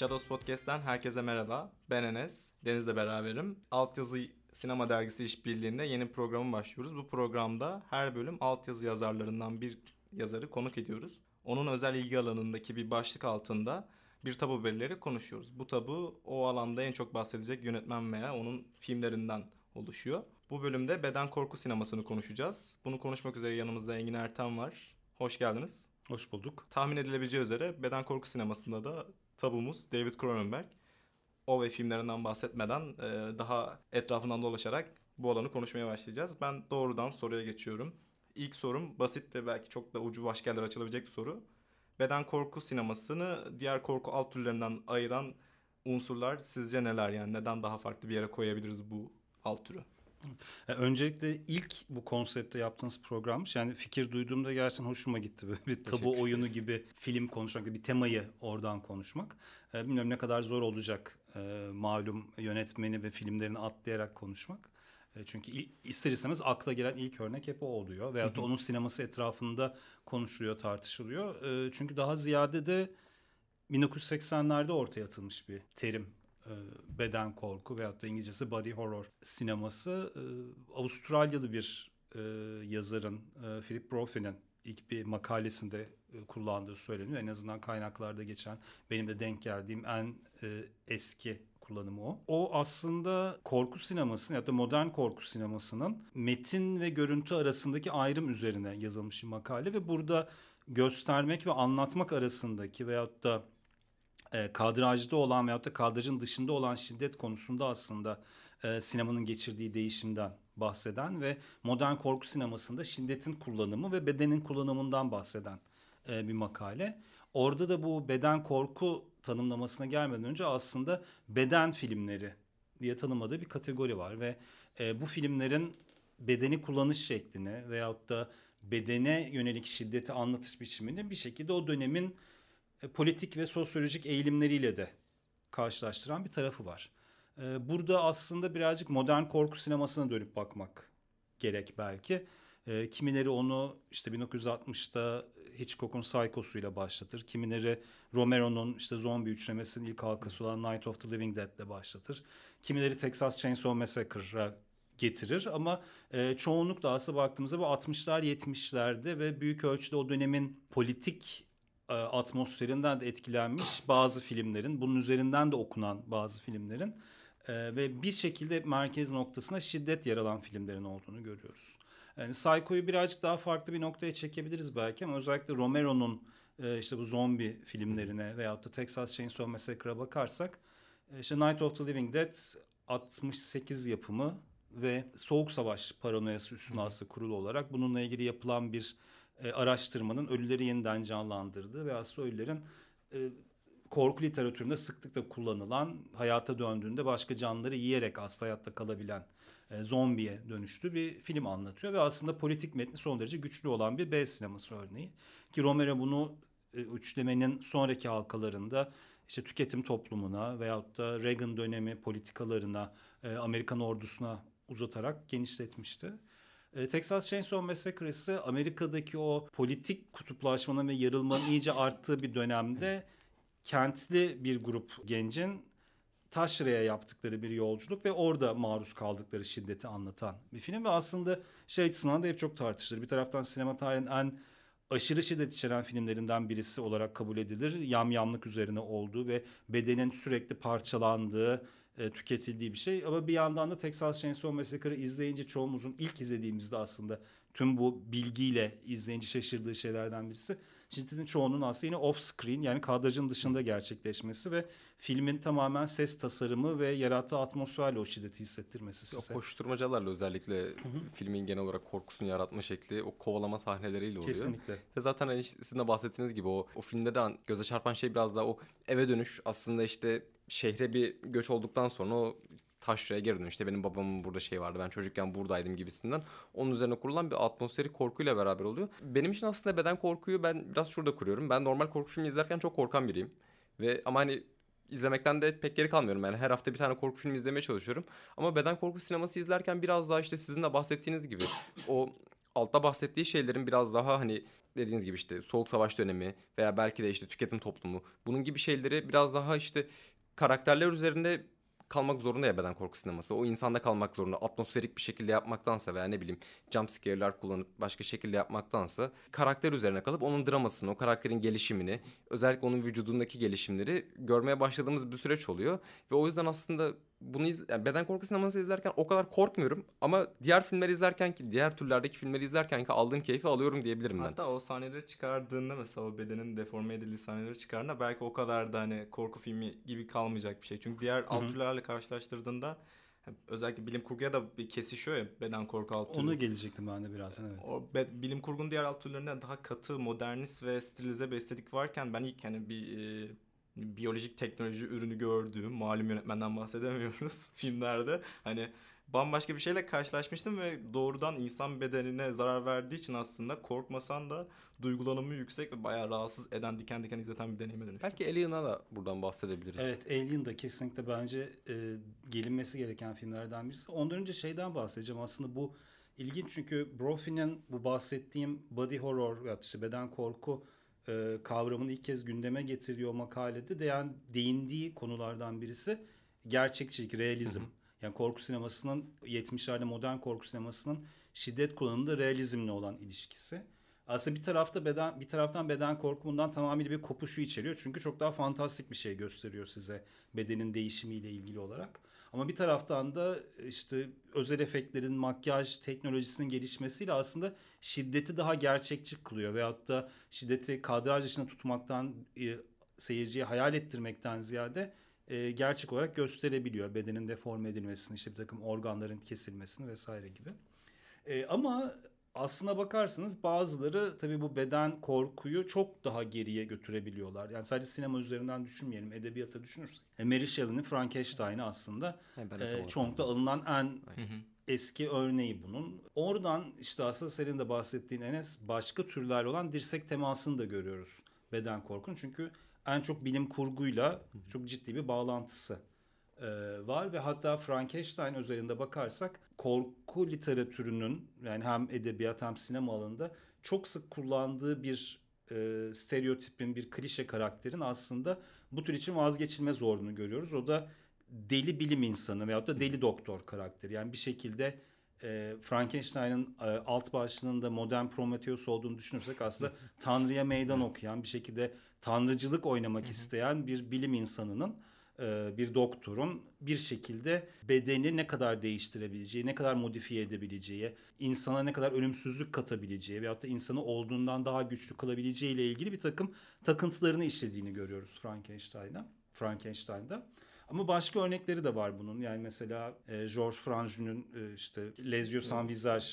Shadows Podcast'ten herkese merhaba. Ben Enes. Deniz'le beraberim. Altyazı Sinema Dergisi işbirliğinde yeni programa başlıyoruz. Bu programda her bölüm altyazı yazarlarından bir yazarı konuk ediyoruz. Onun özel ilgi alanındaki bir başlık altında bir tabu belirleri konuşuyoruz. Bu tabu o alanda en çok bahsedecek yönetmen veya onun filmlerinden oluşuyor. Bu bölümde beden korku sinemasını konuşacağız. Bunu konuşmak üzere yanımızda Engin Erten var. Hoş geldiniz. Hoş bulduk. Tahmin edilebileceği üzere beden korku sinemasında da tabumuz David Cronenberg. O ve filmlerinden bahsetmeden e, daha etrafından dolaşarak bu alanı konuşmaya başlayacağız. Ben doğrudan soruya geçiyorum. İlk sorum basit ve belki çok da ucu başka açılabilecek bir soru. Beden korku sinemasını diğer korku alt türlerinden ayıran unsurlar sizce neler? Yani neden daha farklı bir yere koyabiliriz bu alt türü? Öncelikle ilk bu konsepte yaptığınız programmış. Yani fikir duyduğumda gerçekten hoşuma gitti. Böyle bir tabu oyunu gibi film konuşmak, bir temayı oradan konuşmak. Bilmiyorum ne kadar zor olacak malum yönetmeni ve filmlerini atlayarak konuşmak. Çünkü ister istemez akla gelen ilk örnek hep o oluyor. Veyahut da onun sineması etrafında konuşuluyor, tartışılıyor. Çünkü daha ziyade de 1980'lerde ortaya atılmış bir terim e, beden korku veyahut da İngilizcesi body horror sineması e, Avustralyalı bir e, yazarın Philip Brophy'nin ilk bir makalesinde kullandığı söyleniyor. En azından kaynaklarda geçen benim de denk geldiğim en eski kullanımı o. O aslında korku sinemasının ya da modern korku sinemasının metin ve görüntü arasındaki ayrım üzerine yazılmış bir makale ve burada göstermek ve anlatmak arasındaki veyahut da e, kadrajda olan veyahut da kadrajın dışında olan şiddet konusunda aslında e, sinemanın geçirdiği değişimden bahseden ve modern korku sinemasında şiddetin kullanımı ve bedenin kullanımından bahseden e, bir makale. Orada da bu beden korku tanımlamasına gelmeden önce aslında beden filmleri diye tanımladığı bir kategori var ve e, bu filmlerin bedeni kullanış şeklini veyahut da bedene yönelik şiddeti anlatış biçimini bir şekilde o dönemin politik ve sosyolojik eğilimleriyle de karşılaştıran bir tarafı var. E, burada aslında birazcık modern korku sinemasına dönüp bakmak gerek belki. E, kimileri onu işte 1960'ta Hitchcock'un Psycho'suyla başlatır. Kimileri Romero'nun işte zombi üçlemesinin ilk halkası olan Night of the Living Dead'le başlatır. Kimileri Texas Chainsaw Massacre'a getirir ama e, çoğunlukla aslında baktığımızda bu 60'lar 70'lerde ve büyük ölçüde o dönemin politik e, atmosferinden de etkilenmiş bazı filmlerin, bunun üzerinden de okunan bazı filmlerin e, ve bir şekilde merkez noktasına şiddet yer alan filmlerin olduğunu görüyoruz. Yani Psycho'yu birazcık daha farklı bir noktaya çekebiliriz belki ama özellikle Romero'nun e, işte bu zombi filmlerine veyahut da Texas Chainsaw Massacre'a bakarsak işte Night of the Living Dead 68 yapımı ve Soğuk Savaş paranoyası üstüne aslında kurulu olarak bununla ilgili yapılan bir e, araştırmanın ölüleri yeniden canlandırdığı ve aslında ölülerin e, korku literatüründe sıklıkla kullanılan hayata döndüğünde başka canlıları yiyerek aslında hayatta kalabilen e, zombiye dönüştü bir film anlatıyor ve aslında politik metni son derece güçlü olan bir B sineması örneği ki Romero bunu e, üçlemenin sonraki halkalarında işte tüketim toplumuna veyahut da Reagan dönemi politikalarına, e, Amerikan ordusuna uzatarak genişletmişti. E, Texas Chainsaw Massacre ise Amerika'daki o politik kutuplaşmanın ve yarılmanın iyice arttığı bir dönemde kentli bir grup gencin taşraya yaptıkları bir yolculuk ve orada maruz kaldıkları şiddeti anlatan bir film ve aslında şey açısından da hep çok tartışılır. Bir taraftan sinema tarihinin en aşırı şiddet içeren filmlerinden birisi olarak kabul edilir. Yamyamlık üzerine olduğu ve bedenin sürekli parçalandığı, e, tüketildiği bir şey. Ama bir yandan da Texas Chainsaw Massacre'ı izleyince çoğumuzun ilk izlediğimizde aslında tüm bu bilgiyle izleyince şaşırdığı şeylerden birisi. Şiddetin çoğunun aslında yine off screen yani kadrajın dışında gerçekleşmesi ve filmin tamamen ses tasarımı ve yarattığı atmosferle o şiddeti hissettirmesi size. O koşturmacalarla özellikle hı hı. filmin genel olarak korkusunu yaratma şekli o kovalama sahneleriyle oluyor. Kesinlikle. Ve zaten hani sizin de bahsettiğiniz gibi o, o filmde de göze çarpan şey biraz daha o eve dönüş aslında işte şehre bir göç olduktan sonra o taşraya geri dön. İşte benim babamın burada şey vardı ben çocukken buradaydım gibisinden. Onun üzerine kurulan bir atmosferi korkuyla beraber oluyor. Benim için aslında beden korkuyu ben biraz şurada kuruyorum. Ben normal korku filmi izlerken çok korkan biriyim. Ve ama hani izlemekten de pek geri kalmıyorum. Yani her hafta bir tane korku filmi izlemeye çalışıyorum. Ama beden korku sineması izlerken biraz daha işte sizin de bahsettiğiniz gibi o altta bahsettiği şeylerin biraz daha hani dediğiniz gibi işte soğuk savaş dönemi veya belki de işte tüketim toplumu bunun gibi şeyleri biraz daha işte karakterler üzerinde kalmak zorunda ya beden korku sineması. O insanda kalmak zorunda. Atmosferik bir şekilde yapmaktansa veya ne bileyim jump scare'ler kullanıp başka şekilde yapmaktansa karakter üzerine kalıp onun dramasını, o karakterin gelişimini, özellikle onun vücudundaki gelişimleri görmeye başladığımız bir süreç oluyor. Ve o yüzden aslında bunu iz, yani beden korku sineması izlerken o kadar korkmuyorum ama diğer filmler izlerken ki diğer türlerdeki filmleri izlerken ki aldığım keyfi alıyorum diyebilirim ben. Hatta o sahneleri çıkardığında mesela o bedenin deforme edildiği sahneleri çıkardığında belki o kadar da hani korku filmi gibi kalmayacak bir şey. Çünkü diğer alt türlerle karşılaştırdığında özellikle bilim kurguya da bir kesişiyor ya beden korku alt türü. Ona gelecektim ben de birazdan evet. O be- bilim kurgunun diğer alt türlerinde daha katı, modernist ve stilize bir estetik varken ben ilk hani bir e, biyolojik teknoloji ürünü gördüğüm malum yönetmenden bahsedemiyoruz filmlerde. Hani bambaşka bir şeyle karşılaşmıştım ve doğrudan insan bedenine zarar verdiği için aslında korkmasan da duygulanımı yüksek ve bayağı rahatsız eden diken diken izleten bir deneyime dönüştü. Belki Alien'a da buradan bahsedebiliriz. Evet Alien da kesinlikle bence e, gelinmesi gereken filmlerden birisi. Ondan önce şeyden bahsedeceğim aslında bu ilginç çünkü Brophy'nin bu bahsettiğim body horror ya işte beden korku e, kavramını ilk kez gündeme getirdiği o makalede de yani değindiği konulardan birisi gerçekçilik, realizm. Yani korku sinemasının 70'lerde modern korku sinemasının şiddet kullanımında realizmle olan ilişkisi. Aslında bir tarafta beden bir taraftan beden korkumundan tamamıyla bir kopuşu içeriyor. Çünkü çok daha fantastik bir şey gösteriyor size bedenin değişimiyle ilgili olarak. Ama bir taraftan da işte özel efektlerin, makyaj teknolojisinin gelişmesiyle aslında şiddeti daha gerçekçi kılıyor. Veyahut da şiddeti kadraj dışında tutmaktan, e, seyirciye hayal ettirmekten ziyade e, gerçek olarak gösterebiliyor. Bedenin deforme edilmesini, işte bir takım organların kesilmesini vesaire gibi. E, ama aslına bakarsanız bazıları tabii bu beden korkuyu çok daha geriye götürebiliyorlar. Yani sadece sinema üzerinden düşünmeyelim, edebiyata düşünürsek. E, Mary Shelley'nin Frankenstein'i aslında e, olarak çoğunlukla alınan en eski örneği bunun. Oradan işte aslında senin de bahsettiğin Enes başka türlerle olan dirsek temasını da görüyoruz beden korkunun. Çünkü en çok bilim kurguyla çok ciddi bir bağlantısı e, var ve hatta Frankenstein özelinde bakarsak korku literatürünün yani hem edebiyat hem sinema alanında çok sık kullandığı bir e, stereotipin bir klişe karakterin aslında bu tür için vazgeçilmez olduğunu görüyoruz. O da deli bilim insanı veyahut da deli doktor karakteri. Yani bir şekilde e, Frankenstein'ın e, alt başlığının da modern Prometheus olduğunu düşünürsek aslında Tanrı'ya meydan okuyan bir şekilde tanrıcılık oynamak isteyen bir bilim insanının bir doktorun bir şekilde bedeni ne kadar değiştirebileceği, ne kadar modifiye edebileceği, insana ne kadar ölümsüzlük katabileceği veyahut da insanı olduğundan daha güçlü kılabileceği ile ilgili bir takım takıntılarını işlediğini görüyoruz Frankenstein'da. Frankenstein'da. Ama başka örnekleri de var bunun. Yani mesela e, Georges Franju'nun e, işte Les Yeux Sans Visage,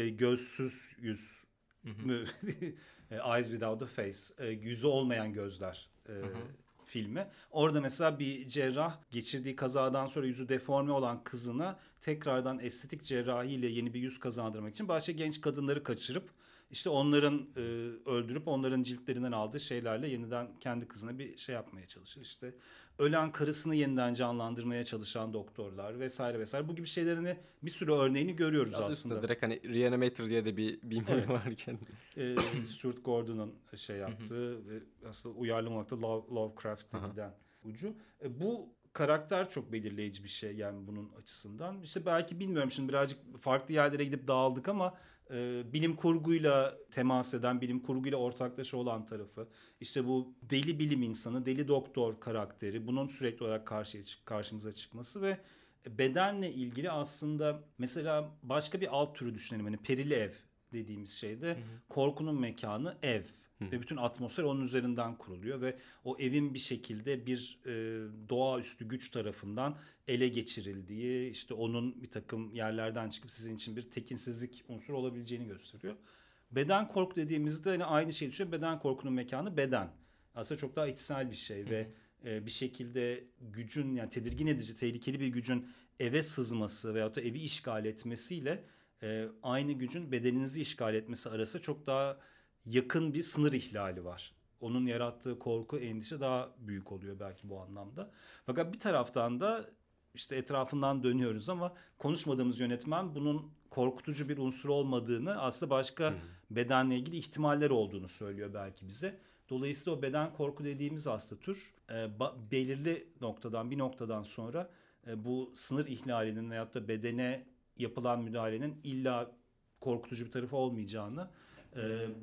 e, gözsüz yüz? E, Eyes Without a Face, e, yüzü olmayan gözler e, filmi. Orada mesela bir cerrah geçirdiği kazadan sonra yüzü deforme olan kızına tekrardan estetik cerrahiyle yeni bir yüz kazandırmak için başka genç kadınları kaçırıp işte onların e, öldürüp onların ciltlerinden aldığı şeylerle yeniden kendi kızına bir şey yapmaya çalışır. İşte ölen karısını yeniden canlandırmaya çalışan doktorlar vesaire vesaire bu gibi şeylerini bir sürü örneğini görüyoruz Adı aslında. üstünde direkt hani Reanimator diye de bir bir Evet. varken. e, Stuart Gordon'un şey yaptığı ve aslında uyarlamamak da Love, Lovecraft'te Aha. giden ucu. E, bu karakter çok belirleyici bir şey yani bunun açısından. İşte belki bilmiyorum şimdi birazcık farklı yerlere gidip dağıldık ama e, bilim kurguyla temas eden, bilim kurguyla ortaklaşa olan tarafı. işte bu deli bilim insanı, deli doktor karakteri bunun sürekli olarak karşıya karşımıza çıkması ve bedenle ilgili aslında mesela başka bir alt türü düşünelim. Hani perili ev dediğimiz şeyde korkunun mekanı ev. Ve bütün atmosfer onun üzerinden kuruluyor ve o evin bir şekilde bir e, doğaüstü güç tarafından ele geçirildiği işte onun bir takım yerlerden çıkıp sizin için bir tekinsizlik unsuru olabileceğini gösteriyor. Beden korku dediğimizde hani aynı şeyi düşünün. Beden korkunun mekanı beden. Aslında çok daha içsel bir şey ve e, bir şekilde gücün yani tedirgin edici, tehlikeli bir gücün eve sızması veyahut da evi işgal etmesiyle e, aynı gücün bedeninizi işgal etmesi arası çok daha yakın bir sınır ihlali var. Onun yarattığı korku, endişe daha büyük oluyor belki bu anlamda. Fakat bir taraftan da işte etrafından dönüyoruz ama konuşmadığımız yönetmen bunun korkutucu bir unsur olmadığını aslında başka Hı. bedenle ilgili ihtimaller olduğunu söylüyor belki bize. Dolayısıyla o beden korku dediğimiz aslında tür e, belirli noktadan bir noktadan sonra e, bu sınır ihlalinin veyahut da bedene yapılan müdahalenin illa korkutucu bir tarafı olmayacağını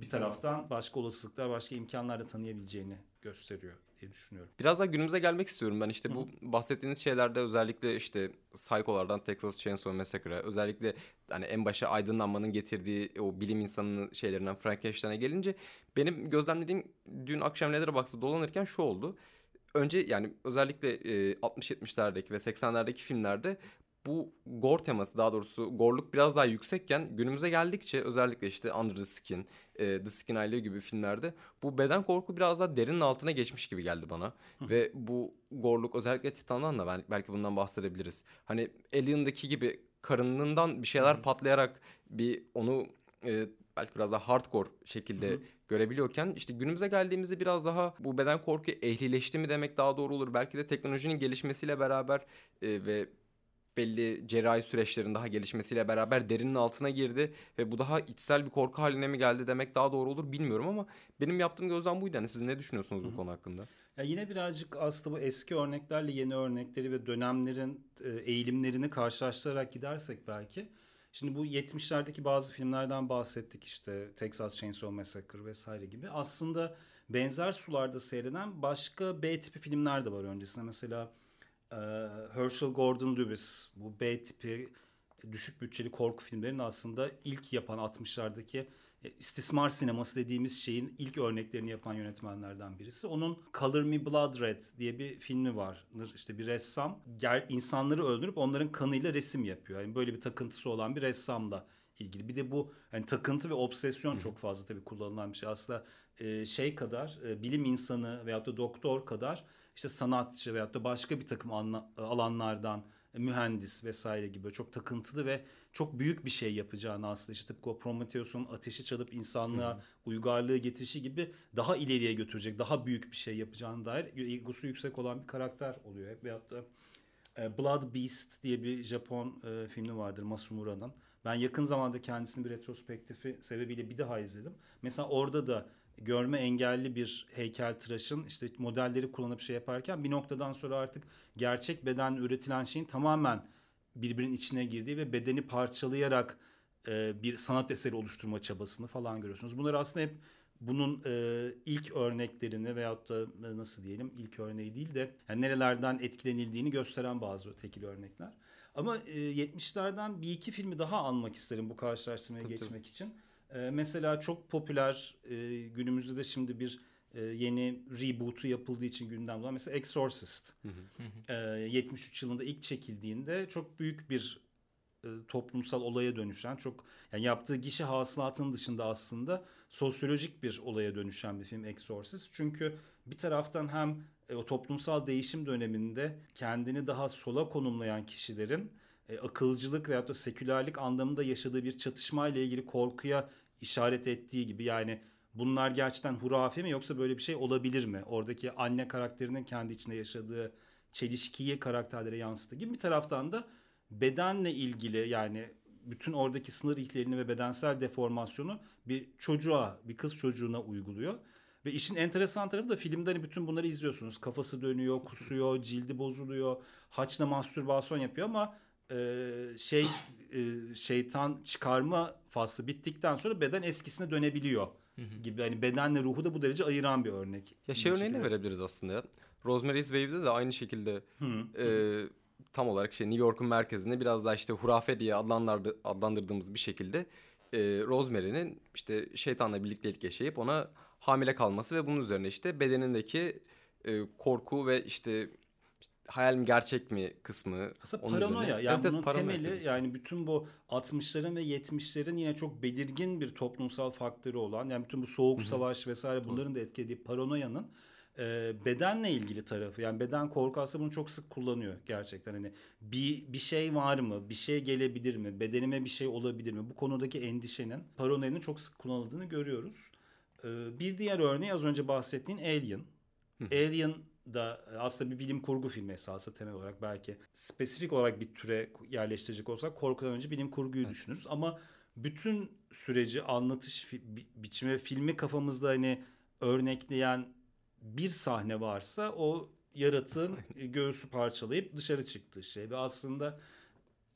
bir taraftan başka olasılıklar, başka imkanlar da tanıyabileceğini gösteriyor diye düşünüyorum. Biraz daha günümüze gelmek istiyorum ben işte bu bahsettiğiniz şeylerde özellikle işte Psycho'lardan Texas Chainsaw Massacre'a özellikle hani en başa aydınlanmanın getirdiği o bilim insanının şeylerinden Frankenstein'e gelince benim gözlemlediğim dün akşam Letterboxd'da dolanırken şu oldu. Önce yani özellikle e, 60-70'lerdeki ve 80'lerdeki filmlerde bu gore teması daha doğrusu gorluk biraz daha yüksekken günümüze geldikçe özellikle işte Under the Skin, e, The Skin Aile gibi filmlerde bu beden korku biraz daha derinin altına geçmiş gibi geldi bana. Ve bu gorluk özellikle Titan'dan da ben, belki bundan bahsedebiliriz. Hani Alien'daki gibi karınından bir şeyler patlayarak bir onu e, belki biraz daha hardcore şekilde görebiliyorken işte günümüze geldiğimizde biraz daha bu beden korku ehlileşti mi demek daha doğru olur. Belki de teknolojinin gelişmesiyle beraber e, ve belli cerrahi süreçlerin daha gelişmesiyle beraber derinin altına girdi ve bu daha içsel bir korku haline mi geldi demek daha doğru olur bilmiyorum ama benim yaptığım gözlem buydu. Hani siz ne düşünüyorsunuz bu konu hakkında? Ya yine birazcık aslında bu eski örneklerle yeni örnekleri ve dönemlerin e, eğilimlerini karşılaştırarak gidersek belki. Şimdi bu 70'lerdeki bazı filmlerden bahsettik işte Texas Chainsaw Massacre vesaire gibi. Aslında benzer sularda seyreden başka B tipi filmler de var öncesinde. Mesela e, Herschel Gordon Lewis bu B tipi düşük bütçeli korku filmlerinin aslında ilk yapan 60'lardaki e, istismar sineması dediğimiz şeyin ilk örneklerini yapan yönetmenlerden birisi. Onun Color Me Blood Red diye bir filmi vardır. İşte bir ressam insanları öldürüp onların kanıyla resim yapıyor. Yani böyle bir takıntısı olan bir ressamla ilgili. Bir de bu hani takıntı ve obsesyon çok fazla tabii kullanılan bir şey. Aslında e, şey kadar e, bilim insanı veyahut da doktor kadar işte sanatçı veyahut da başka bir takım anla- alanlardan e, mühendis vesaire gibi çok takıntılı ve çok büyük bir şey yapacağını aslında işte tıpkı o Prometheus'un ateşi çalıp insanlığa uygarlığı getirişi gibi daha ileriye götürecek, daha büyük bir şey yapacağını dair egosu yüksek olan bir karakter oluyor hep. Veyahut da e, Blood Beast diye bir Japon e, filmi vardır Masumura'nın. Ben yakın zamanda kendisini bir retrospektifi sebebiyle bir daha izledim. Mesela orada da görme engelli bir heykeltıraşın işte modelleri kullanıp şey yaparken bir noktadan sonra artık gerçek bedenle üretilen şeyin tamamen birbirinin içine girdiği ve bedeni parçalayarak e, bir sanat eseri oluşturma çabasını falan görüyorsunuz. Bunlar aslında hep bunun e, ilk örneklerini veyahut da e, nasıl diyelim ilk örneği değil de yani nerelerden etkilenildiğini gösteren bazı tekil örnekler. Ama e, 70'lerden bir iki filmi daha almak isterim bu karşılaştırmaya Tabii, geçmek için. E, mesela çok popüler e, günümüzde de şimdi bir e, yeni reboot'u yapıldığı için gündemde olan mesela Exorcist. E, 73 yılında ilk çekildiğinde çok büyük bir e, toplumsal olaya dönüşen çok yani yaptığı gişe hasılatının dışında aslında sosyolojik bir olaya dönüşen bir film Exorcist. Çünkü bir taraftan hem e, o toplumsal değişim döneminde kendini daha sola konumlayan kişilerin e, akılcılık veyahut da sekülerlik anlamında yaşadığı bir çatışmayla ilgili korkuya işaret ettiği gibi yani bunlar gerçekten hurafe mi yoksa böyle bir şey olabilir mi? Oradaki anne karakterinin kendi içinde yaşadığı çelişkiyi karakterlere yansıttığı gibi bir taraftan da bedenle ilgili yani bütün oradaki sınır ihlalini ve bedensel deformasyonu bir çocuğa, bir kız çocuğuna uyguluyor. Ve işin enteresan tarafı da filmde hani bütün bunları izliyorsunuz. Kafası dönüyor, kusuyor, cildi bozuluyor, haçla mastürbasyon yapıyor ama e, şey e, şeytan çıkarma faslı bittikten sonra beden eskisine dönebiliyor gibi. Hani bedenle ruhu da bu derece ayıran bir örnek. Ya şey örneğini de verebiliriz aslında ya. Rosemary's Baby'de de aynı şekilde Hı. e, tam olarak şey New York'un merkezinde biraz daha işte hurafe diye adlandırdı, adlandırdığımız bir şekilde e, Rosemary'nin işte şeytanla birliktelik yaşayıp ona hamile kalması ve bunun üzerine işte bedenindeki e, korku ve işte hayal mi gerçek mi kısmı. Aslında paranoya üzerine. yani Evet, bunun paranoya temeli tabii. yani bütün bu 60'ların ve 70'lerin yine çok belirgin bir toplumsal faktörü olan yani bütün bu soğuk savaş vesaire bunların da etkilediği paranoyanın e, bedenle ilgili tarafı yani beden korku aslında bunu çok sık kullanıyor gerçekten hani bir bir şey var mı bir şey gelebilir mi bedenime bir şey olabilir mi bu konudaki endişenin paranoyanın çok sık kullanıldığını görüyoruz. E, bir diğer örneği az önce bahsettiğin Alien. Alien da e, aslında bir bilim kurgu filmi esası temel olarak belki spesifik olarak bir türe yerleştirecek olsak korkudan önce bilim kurguyu Evet. düşünürüz ama bütün süreci anlatış bi- biçimi filmi kafamızda hani örnekleyen bir sahne varsa o yaratığın e, göğsü parçalayıp dışarı çıktığı şey ve aslında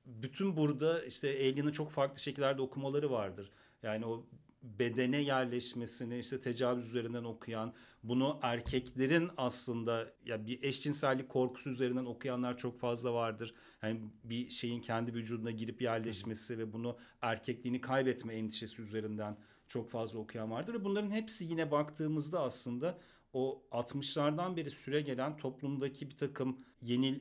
bütün burada işte Alien'ı çok farklı şekillerde okumaları vardır. Yani o bedene yerleşmesini işte tecavüz üzerinden okuyan, bunu erkeklerin aslında ya bir eşcinsellik korkusu üzerinden okuyanlar çok fazla vardır. Yani bir şeyin kendi vücuduna girip yerleşmesi ve bunu erkekliğini kaybetme endişesi üzerinden çok fazla okuyan vardır. Ve bunların hepsi yine baktığımızda aslında o 60'lardan beri süre gelen toplumdaki bir takım yenil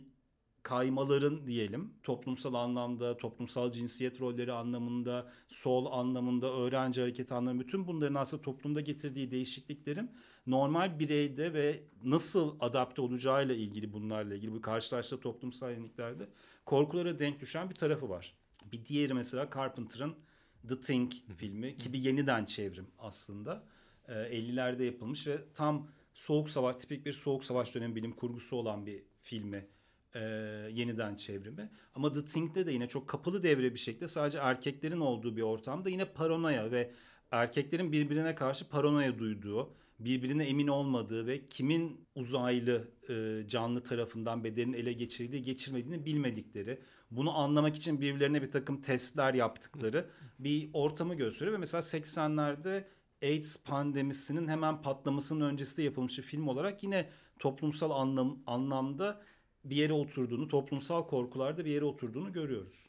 kaymaların diyelim toplumsal anlamda, toplumsal cinsiyet rolleri anlamında, sol anlamında, öğrenci hareketi anlamında bütün bunların aslında toplumda getirdiği değişikliklerin normal bireyde ve nasıl adapte olacağıyla ilgili bunlarla ilgili bu karşılaştığı toplumsal yeniliklerde korkulara denk düşen bir tarafı var. Bir diğeri mesela Carpenter'ın The Thing filmi ki bir yeniden çevrim aslında. Ee, 50'lerde yapılmış ve tam soğuk savaş tipik bir soğuk savaş dönemi bilim kurgusu olan bir filmi e, yeniden çevrimi. Ama The Thing'de de yine çok kapalı devre bir şekilde sadece erkeklerin olduğu bir ortamda yine paranoya ve erkeklerin birbirine karşı paranoya duyduğu, birbirine emin olmadığı ve kimin uzaylı e, canlı tarafından bedenin ele geçirdiği geçirmediğini bilmedikleri, bunu anlamak için birbirlerine bir takım testler yaptıkları bir ortamı gösteriyor ve mesela 80'lerde AIDS pandemisinin hemen patlamasının öncesinde yapılmış bir film olarak yine toplumsal anlam, anlamda bir yere oturduğunu, toplumsal korkularda bir yere oturduğunu görüyoruz.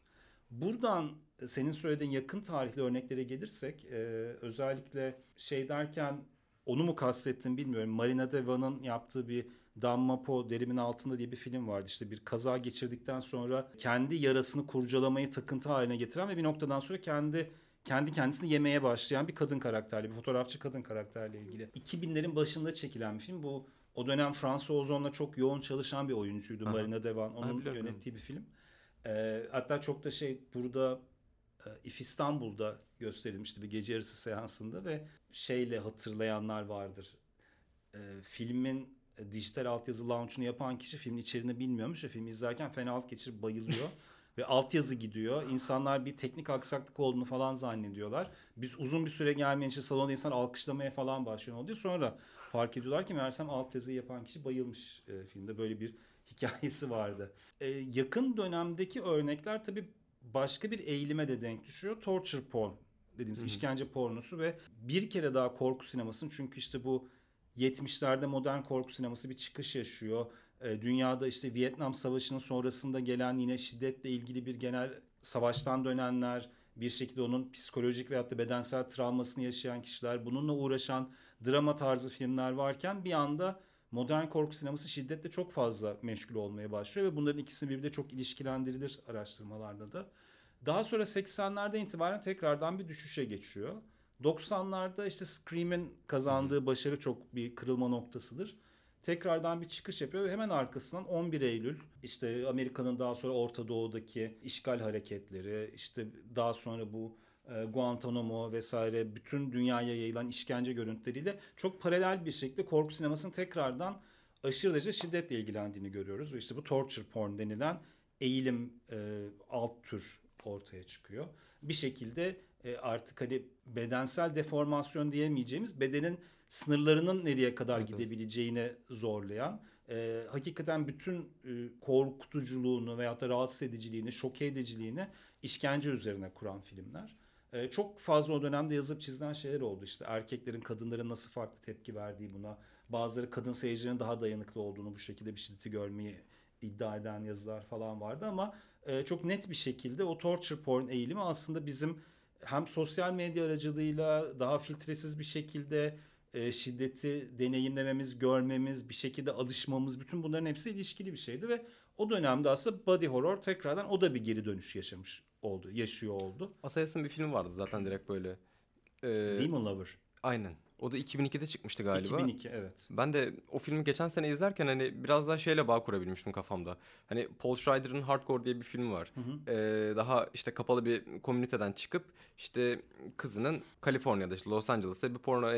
Buradan e, senin söylediğin yakın tarihli örneklere gelirsek e, özellikle şey derken onu mu kastettin bilmiyorum. Marina Deva'nın yaptığı bir Dammapo derimin altında diye bir film vardı. İşte bir kaza geçirdikten sonra kendi yarasını kurcalamayı takıntı haline getiren ve bir noktadan sonra kendi kendi kendisini yemeye başlayan bir kadın karakterli, bir fotoğrafçı kadın karakterle ilgili. 2000'lerin başında çekilen bir film. Bu o dönem François Ozon'la çok yoğun çalışan bir oyuncuydu. Aha. Marina Devan. Onun biliyorum. yönettiği bir film. Ee, hatta çok da şey burada e, If İstanbul'da gösterilmişti bir gece yarısı seansında ve şeyle hatırlayanlar vardır. Ee, filmin e, dijital altyazı launch'unu yapan kişi filmin içeriğini bilmiyormuş ve filmi izlerken fenalık geçirip bayılıyor. ve altyazı gidiyor. İnsanlar bir teknik aksaklık olduğunu falan zannediyorlar. Biz uzun bir süre gelmeyen için salonda insan alkışlamaya falan başlıyor oluyor. Sonra fark ediyorlar ki meğersem altyazıyı yapan kişi bayılmış e, filmde. Böyle bir hikayesi vardı. E, yakın dönemdeki örnekler tabii başka bir eğilime de denk düşüyor. Torture porn dediğimiz Hı hı. işkence pornosu ve bir kere daha korku sinemasının çünkü işte bu 70'lerde modern korku sineması bir çıkış yaşıyor. E, dünyada işte Vietnam Savaşı'nın sonrasında gelen yine şiddetle ilgili bir genel savaştan dönenler, bir şekilde onun psikolojik veyahut da bedensel travmasını yaşayan kişiler, bununla uğraşan drama tarzı filmler varken bir anda modern korku sineması şiddetle çok fazla meşgul olmaya başlıyor ve bunların ikisini birbirine çok ilişkilendirilir araştırmalarda da. Daha sonra 80'lerden itibaren tekrardan bir düşüşe geçiyor. 90'larda işte Scream'in kazandığı başarı çok bir kırılma noktasıdır. Tekrardan bir çıkış yapıyor ve hemen arkasından 11 Eylül işte Amerika'nın daha sonra Orta Doğu'daki işgal hareketleri işte daha sonra bu e, Guantanamo vesaire bütün dünyaya yayılan işkence görüntüleriyle çok paralel bir şekilde korku sinemasının tekrardan aşırı derece şiddetle ilgilendiğini görüyoruz. Ve işte bu torture porn denilen eğilim e, alt tür ortaya çıkıyor. Bir şekilde e, artık hani bedensel deformasyon diyemeyeceğimiz bedenin sınırlarının nereye kadar Evet, evet. gidebileceğini zorlayan e, hakikaten bütün e, korkutuculuğunu veyahut da rahatsız ediciliğini, şok ediciliğini işkence üzerine kuran filmler. E, çok fazla o dönemde yazıp çizilen şeyler oldu işte. Erkeklerin kadınların nasıl farklı tepki verdiği buna. Bazıları kadın seyircilerin daha dayanıklı olduğunu bu şekilde bir şiddeti görmeyi iddia eden yazılar falan vardı ama e, çok net bir şekilde o torture porn eğilimi aslında bizim hem sosyal medya aracılığıyla daha filtresiz bir şekilde e, şiddeti deneyimlememiz, görmemiz, bir şekilde alışmamız bütün bunların hepsi ilişkili bir şeydi ve o dönemde aslında body horror tekrardan o da bir geri dönüş yaşamış oldu, yaşıyor oldu. Asayas'ın bir filmi vardı zaten direkt böyle. Ee, Demon Lover. Aynen. O da 2002'de çıkmıştı galiba. 2002 evet. Ben de o filmi geçen sene izlerken hani biraz daha şeyle bağ kurabilmiştim kafamda. Hani Paul Schrader'ın Hardcore diye bir filmi var. Hı hı. Ee, daha işte kapalı bir komüniteden çıkıp işte kızının Kaliforniya'da işte Los Angeles'ta bir porno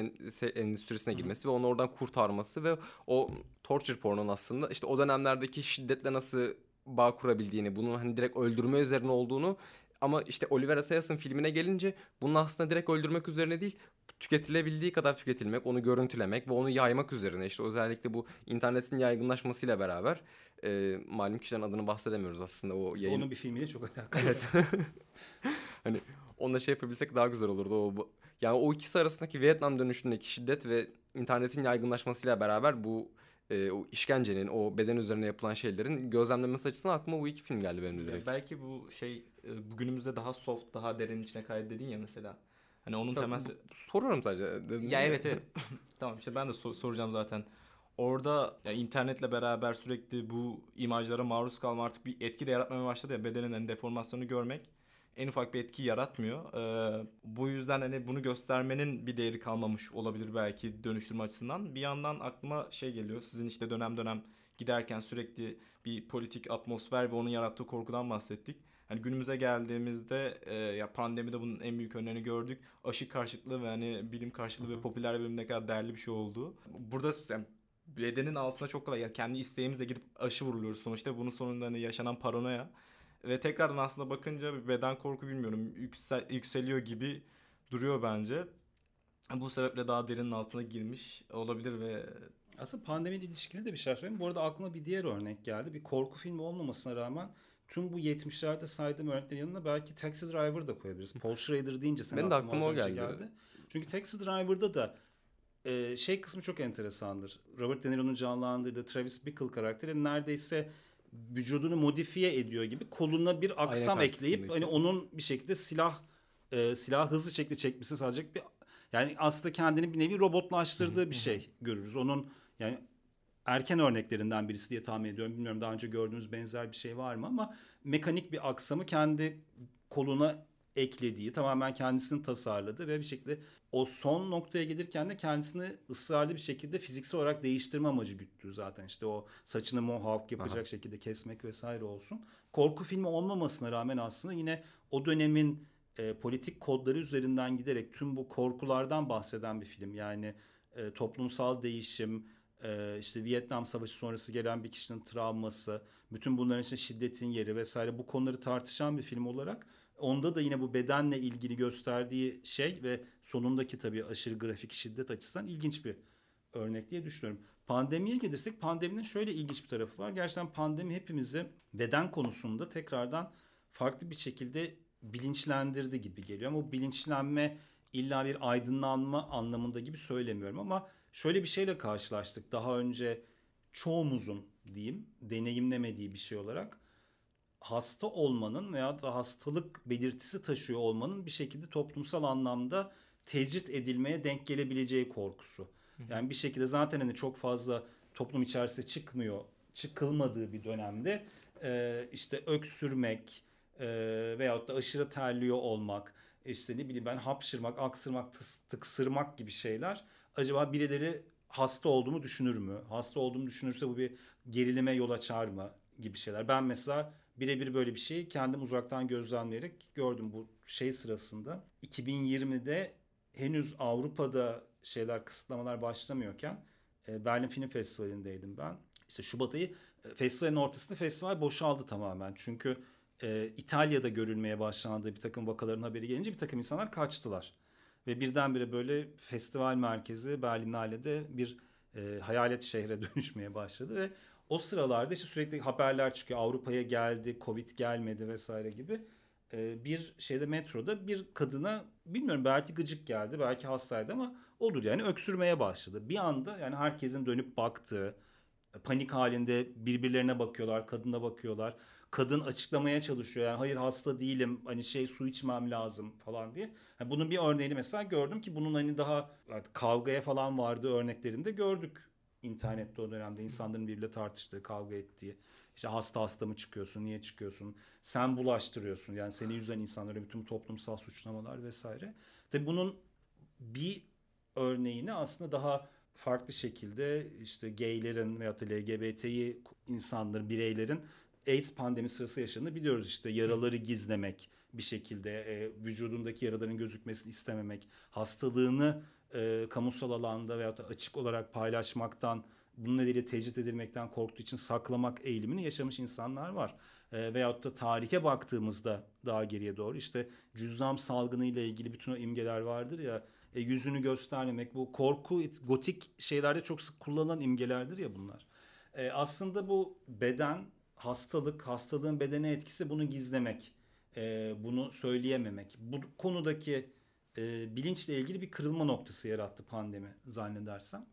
endüstrisine girmesi ve onu oradan kurtarması ve o torture pornonun aslında işte o dönemlerdeki şiddetle nasıl bağ kurabildiğini, bunun hani direkt öldürme üzerine olduğunu ama işte Oliver Assayas'ın filmine gelince bunun aslında direkt öldürmek üzerine değil, tüketilebildiği kadar tüketilmek, onu görüntülemek ve onu yaymak üzerine. İşte özellikle bu internetin yaygınlaşmasıyla beraber e, malum kişiden adını bahsedemiyoruz aslında o yayın. Onun bir filmiyle çok alakalı. Evet. hani onunla şey yapabilsek daha güzel olurdu. O, bu- yani o ikisi arasındaki Vietnam dönüşündeki şiddet ve internetin yaygınlaşmasıyla beraber bu e, o işkencenin, o beden üzerine yapılan şeylerin gözlemlemesi açısından aklıma bu iki film geldi benim de Ya direkt. belki bu şey e, bugünümüzde daha soft, daha derin içine kaydı dedin ya mesela. Hani onun bu- Soruyorum sadece. Ya evet evet. tamam işte ben de so- soracağım zaten. Orada ya internetle beraber sürekli bu imajlara maruz kalma artık bir etki de yaratmaya başladı ya bedenin hani deformasyonu görmek en ufak bir etki yaratmıyor. Ee, bu yüzden hani bunu göstermenin bir değeri kalmamış olabilir belki dönüştürme açısından. Bir yandan aklıma şey geliyor. Sizin işte dönem dönem giderken sürekli bir politik atmosfer ve onun yarattığı korkudan bahsettik. Hani günümüze geldiğimizde e, ya pandemide bunun en büyük örneğini gördük. Aşı karşıtlığı ve hani bilim karşıtlığı ve popüler bilim ne kadar değerli bir şey olduğu. Burada yani bedenin altına çok kolay yani kendi isteğimizle gidip aşı vuruluyoruz sonuçta. Bunun sonunda hani yaşanan paranoya ve tekrardan aslında bakınca bir beden korku bilmiyorum yüksel, yükseliyor gibi duruyor bence. Bu sebeple daha derinin altına girmiş olabilir ve Aslında pandemiyle ilişkili de bir şey söyleyeyim. Bu arada aklıma bir diğer örnek geldi. Bir korku filmi olmamasına rağmen tüm bu 70'lerde saydığım örneklerin yanına belki Taxi Driver da koyabiliriz. Paul Schrader deyince senin Benim de aklıma o önce geldi. Çünkü Taxi Driver'da da e, şey kısmı çok enteresandır. Robert De Niro'nun canlandırdığı Travis Bickle karakteri neredeyse vücudunu modifiye ediyor gibi koluna bir aksam ekleyip hani onun bir şekilde silah e, silah hızlı şekilde çekmesini sağlayacak bir yani aslında kendini bir nevi robotlaştırdığı bir şey görürüz. Onun yani erken örneklerinden birisi diye tahmin ediyorum. Bilmiyorum daha önce gördüğünüz benzer bir şey var mı ama mekanik bir aksamı kendi koluna eklediği, tamamen kendisini tasarladı ve bir şekilde o son noktaya gelirken de kendisini ısrarlı bir şekilde fiziksel olarak değiştirme amacı güttü zaten. işte o saçını mohawk yapacak Aha. şekilde kesmek vesaire olsun. Korku filmi olmamasına rağmen aslında yine o dönemin e, politik kodları üzerinden giderek tüm bu korkulardan bahseden bir film. Yani e, toplumsal değişim, e, işte Vietnam Savaşı sonrası gelen bir kişinin travması, bütün bunların işte şiddetin yeri vesaire bu konuları tartışan bir film olarak onda da yine bu bedenle ilgili gösterdiği şey ve sonundaki tabii aşırı grafik şiddet açısından ilginç bir örnek diye düşünüyorum. Pandemiye gelirsek pandeminin şöyle ilginç bir tarafı var. Gerçekten pandemi hepimizi beden konusunda tekrardan farklı bir şekilde bilinçlendirdi gibi geliyor. Ama bu bilinçlenme illa bir aydınlanma anlamında gibi söylemiyorum ama şöyle bir şeyle karşılaştık. Daha önce çoğumuzun diyeyim deneyimlemediği bir şey olarak hasta olmanın veya da hastalık belirtisi taşıyor olmanın bir şekilde toplumsal anlamda tecrit edilmeye denk gelebileceği korkusu. Yani bir şekilde zaten hani çok fazla toplum içerisinde çıkmıyor, çıkılmadığı bir dönemde e, işte öksürmek e, veyahut da aşırı terliyor olmak, işte ne bileyim ben hapşırmak, aksırmak, tıs- tıksırmak gibi şeyler acaba birileri hasta olduğumu düşünür mü? Hasta olduğumu düşünürse bu bir gerilime yol açar mı? gibi şeyler. Ben mesela birebir böyle bir şeyi kendim uzaktan gözlemleyerek gördüm bu şey sırasında. 2020'de henüz Avrupa'da şeyler kısıtlamalar başlamıyorken e, Berlin Film Festivali'ndeydim ben. İşte Şubat ayı e, festivalin ortasında festival boşaldı tamamen. Çünkü e, İtalya'da görülmeye başlandığı bir takım vakaların haberi gelince bir takım insanlar kaçtılar. Ve birdenbire böyle festival merkezi Berlinale'de bir e, hayalet şehre dönüşmeye başladı ve o sıralarda işte sürekli haberler çıkıyor. Avrupa'ya geldi, Covid gelmedi vesaire gibi. E, bir şeyde metroda bir kadına bilmiyorum belki gıcık geldi, belki hastaydı ama olur yani öksürmeye başladı. Bir anda yani herkesin dönüp baktığı, panik halinde birbirlerine bakıyorlar, kadına bakıyorlar. Kadın açıklamaya çalışıyor yani hayır hasta değilim hani şey su içmem lazım falan diye. Yani bunun bir örneğini mesela gördüm ki bunun hani daha kavgaya falan vardığı örneklerinde gördük internette o dönemde insanların birbiriyle tartıştığı, kavga ettiği. İşte hasta hasta mı çıkıyorsun, niye çıkıyorsun? Sen bulaştırıyorsun. Yani seni yüzden insanlara bütün toplumsal suçlamalar vesaire. Tabii bunun bir örneğini aslında daha farklı şekilde işte gaylerin veyahut da LGBT'yi insanların, bireylerin AIDS pandemi sırası yaşadığını biliyoruz. işte yaraları gizlemek bir şekilde, e, vücudundaki yaraların gözükmesini istememek, hastalığını e, kamusal alanda da açık olarak paylaşmaktan, bunun nedeniyle tecrit edilmekten korktuğu için saklamak eğilimini yaşamış insanlar var. E, veyahut da tarihe baktığımızda daha geriye doğru işte cüzzam salgını ile ilgili bütün o imgeler vardır ya e, yüzünü göstermemek bu korku gotik şeylerde çok sık kullanılan imgelerdir ya bunlar. E, aslında bu beden hastalık hastalığın bedene etkisi bunu gizlemek e, bunu söyleyememek bu konudaki e, bilinçle ilgili bir kırılma noktası yarattı pandemi zannedersem.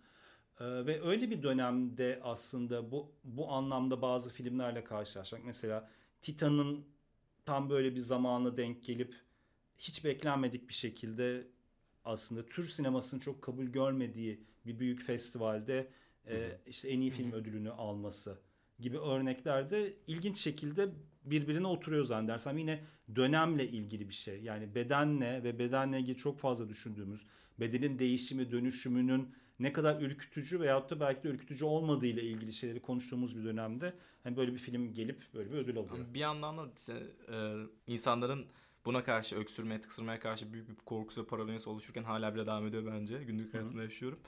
E, ve öyle bir dönemde aslında bu bu anlamda bazı filmlerle karşılaşmak mesela Titan'ın tam böyle bir zamanı denk gelip hiç beklenmedik bir şekilde aslında tür sinemasının çok kabul görmediği bir büyük festivalde e, işte en iyi film ödülünü alması gibi örneklerde ilginç şekilde birbirine oturuyor zannedersem. Yine dönemle ilgili bir şey. Yani bedenle ve bedenle ilgili çok fazla düşündüğümüz, bedenin değişimi, dönüşümünün ne kadar ürkütücü veyahut da belki de ürkütücü olmadığı ile ilgili şeyleri konuştuğumuz bir dönemde hani böyle bir film gelip böyle bir ödül alıyor. Bir yandan da e, insanların buna karşı öksürmeye, tıksırmaya karşı büyük bir korkusu ve paranoyası oluşurken hala bile devam ediyor bence. Günlük hayatımda yaşıyorum.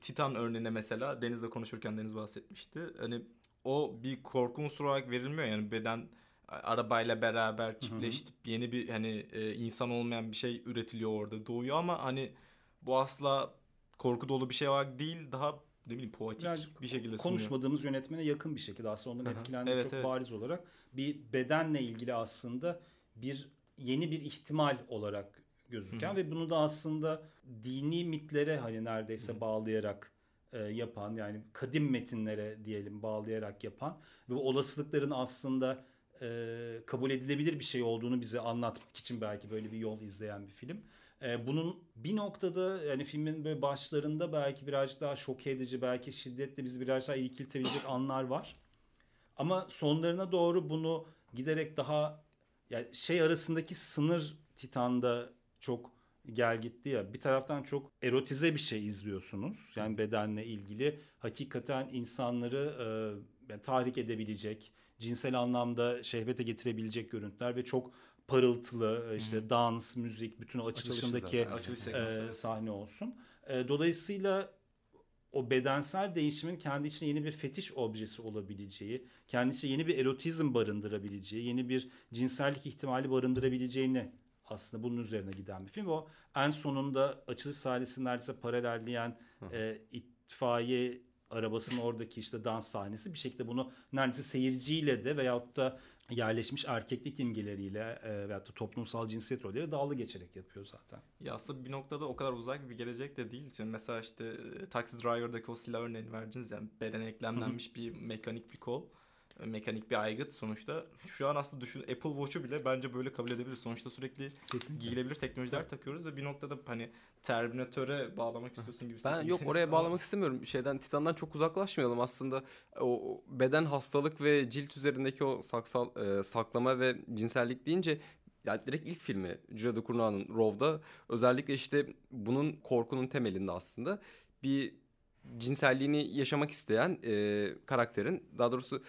Titan örneğine mesela Deniz'le konuşurken Deniz bahsetmişti. Hani o bir korku unsuru olarak verilmiyor yani beden arabayla beraber çiftleşip yeni bir hani e, insan olmayan bir şey üretiliyor orada doğuyor ama hani bu asla korku dolu bir şey olarak değil daha ne bileyim poetik Birazcık bir şekilde sunuyor. konuşmadığımız yönetmene yakın bir şekilde aslında ondan Aha. etkilendiği Evet, çok evet. bariz olarak bir bedenle ilgili aslında bir yeni bir ihtimal olarak gözüken Hı hı. ve bunu da aslında dini mitlere hani neredeyse bağlayarak e, yapan yani kadim metinlere diyelim bağlayarak yapan ve olasılıkların aslında e, kabul edilebilir bir şey olduğunu bize anlatmak için belki böyle bir yol izleyen bir film. E, bunun bir noktada yani filmin böyle başlarında belki birazcık daha şok edici belki şiddetle bizi biraz daha irkiltebilecek anlar var. Ama sonlarına doğru bunu giderek daha yani şey arasındaki sınır Titan'da çok gel gitti ya. Bir taraftan çok erotize bir şey izliyorsunuz. Yani bedenle ilgili hakikaten insanları e, tahrik edebilecek, cinsel anlamda şehvete getirebilecek görüntüler ve çok parıltılı e, işte dans, müzik, bütün o açılışındaki zaten. Açılış e, sahne olsun. E, dolayısıyla o bedensel değişimin kendi içinde yeni bir fetiş objesi olabileceği, kendi içinde yeni bir erotizm barındırabileceği, yeni bir cinsellik ihtimali barındırabileceğini aslında bunun üzerine giden bir film. O en sonunda açılış sahnesini neredeyse paralelleyen e, itfaiye arabasının oradaki işte dans sahnesi bir şekilde bunu neredeyse seyirciyle de veyahut da yerleşmiş erkeklik imgeleriyle e, veyahut da toplumsal cinsiyet rolleri dalga geçerek yapıyor zaten. Ya aslında bir noktada o kadar uzak bir gelecek de değil. Şimdi mesela işte e, Taxi Driver'daki o silah örneğini verdiniz yani bedene eklemlenmiş bir mekanik bir kol. Mekanik bir aygıt sonuçta. Şu an aslında düşün Apple Watch'u bile bence böyle kabul edebiliriz. Sonuçta sürekli Kesinlikle. giyilebilir teknolojiler takıyoruz ve bir noktada hani Terminatöre bağlamak istiyorsun gibi. Ben yok oraya bağlamak istemiyorum. Şeyden Titan'dan çok uzaklaşmayalım aslında. O beden hastalık ve cilt üzerindeki o saksal e, saklama ve cinsellik deyince yani direkt ilk filmi Julia Ducournau'nun Rove'da özellikle işte bunun korkunun temelinde aslında bir cinselliğini yaşamak isteyen e, karakterin daha doğrusu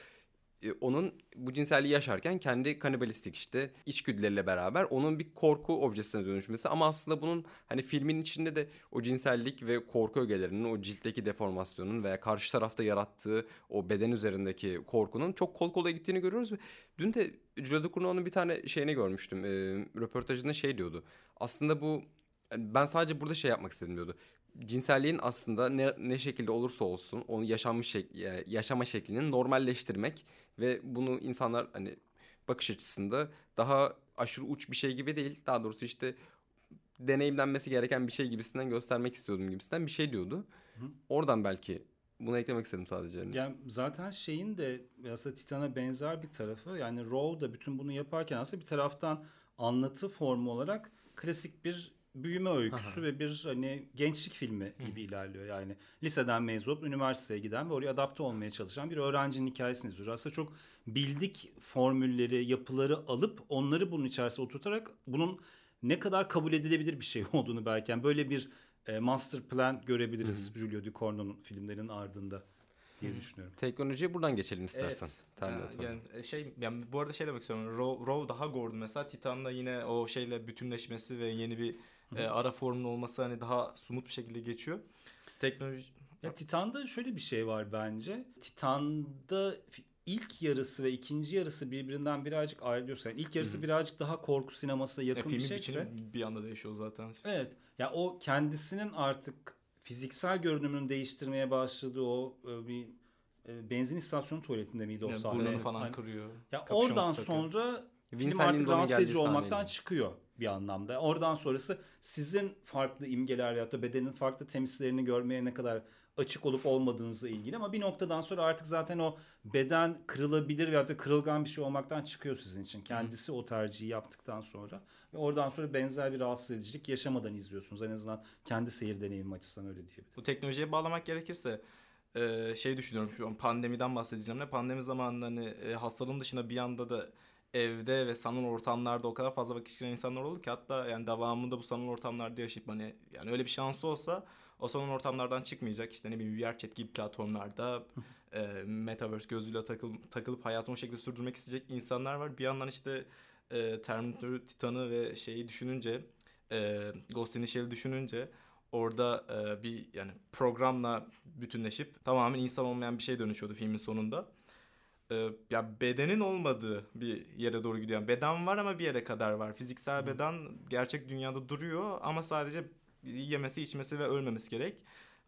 onun bu cinselliği yaşarken kendi kanibalistik işte içgüdüleriyle beraber onun bir korku objesine dönüşmesi ama aslında bunun hani filmin içinde de o cinsellik ve korku ögelerinin o ciltteki deformasyonun veya karşı tarafta yarattığı o beden üzerindeki korkunun çok kol kola gittiğini görüyoruz dün de Julia Ducournau'nun bir tane şeyini görmüştüm. E, röportajında şey diyordu. Aslında bu yani ben sadece burada şey yapmak istedim diyordu cinselliğin aslında ne, ne şekilde olursa olsun onu yaşanmış şek ya- yaşama şeklini normalleştirmek ve bunu insanlar hani bakış açısında daha aşırı uç bir şey gibi değil daha doğrusu işte deneyimlenmesi gereken bir şey gibisinden göstermek istiyordum gibisinden bir şey diyordu. Oradan belki bunu eklemek istedim sadece. Yani zaten şeyin de aslında Titan'a benzer bir tarafı yani Raw da bütün bunu yaparken aslında bir taraftan anlatı formu olarak klasik bir büyüme öyküsü ve bir hani gençlik filmi gibi ilerliyor. Yani liseden mezun olup üniversiteye giden ve oraya adapte olmaya çalışan bir öğrencinin hikayesini izliyoruz. Aslında çok bildik formülleri, yapıları alıp onları bunun içerisine oturtarak bunun ne kadar kabul edilebilir bir şey olduğunu belki yani böyle bir e, master plan görebiliriz Julio Ducournau'nun filmlerinin ardında diye düşünüyorum. Teknolojiye buradan geçelim istersen. Evet. Terminator. Yani e, şey yani bu arada şey demek istiyorum. Row, Row daha gordu mesela. Titan'da yine o şeyle bütünleşmesi ve yeni bir e, ara formun olması hani daha sumut bir şekilde geçiyor. Teknoloji Ya Titan'da şöyle bir şey var bence. Titan'da ilk yarısı ve ikinci yarısı birbirinden birazcık ayrılıyorsa yani ilk yarısı birazcık daha korku sinemasına ya yakın bir filmin şeyse bir anda değişiyor zaten. Evet. Ya o kendisinin artık fiziksel görünümünü değiştirmeye başladığı o e, bir e, benzin istasyonu tuvaletinde miydi o Yani sahne? burnunu falan Aynen. kırıyor. Ya oradan takıyor. sonra film Vincent artık Lindon'un rahatsız edici olmaktan çıkıyor bir anlamda. Oradan sonrası sizin farklı imgeler ya da bedenin farklı temsillerini görmeye ne kadar açık olup olmadığınızla ilgili ama bir noktadan sonra artık zaten o beden kırılabilir ya da kırılgan bir şey olmaktan çıkıyor sizin için. Kendisi o tercihi yaptıktan sonra ve oradan sonra benzer bir rahatsız edicilik yaşamadan izliyorsunuz. En azından kendi seyir deneyimim açısından öyle diyebilirim. Bu teknolojiye bağlamak gerekirse e, şey düşünüyorum şu an pandemiden bahsedeceğim pandemi zamanında hani e, hastalığın dışında bir anda da evde ve sanal ortamlarda o kadar fazla vakit geçiren insanlar oldu ki hatta yani devamında bu sanal ortamlarda yaşayıp hani yani öyle bir şansı olsa o sanal ortamlardan çıkmayacak işte ne bileyim VRChat gibi platformlarda e, metaverse gözüyle takıl, takılıp hayatını o şekilde sürdürmek isteyecek insanlar var. Bir yandan işte e, Terminator, Titan'ı ve şeyi düşününce e, Ghost in the Shell'i düşününce orada e, bir yani programla bütünleşip tamamen insan olmayan bir şey dönüşüyordu filmin sonunda. E, ya bedenin olmadığı bir yere doğru gidiyor. Yani beden var ama bir yere kadar var. Fiziksel beden gerçek dünyada duruyor ama sadece yemesi, içmesi ve ölmemesi gerek.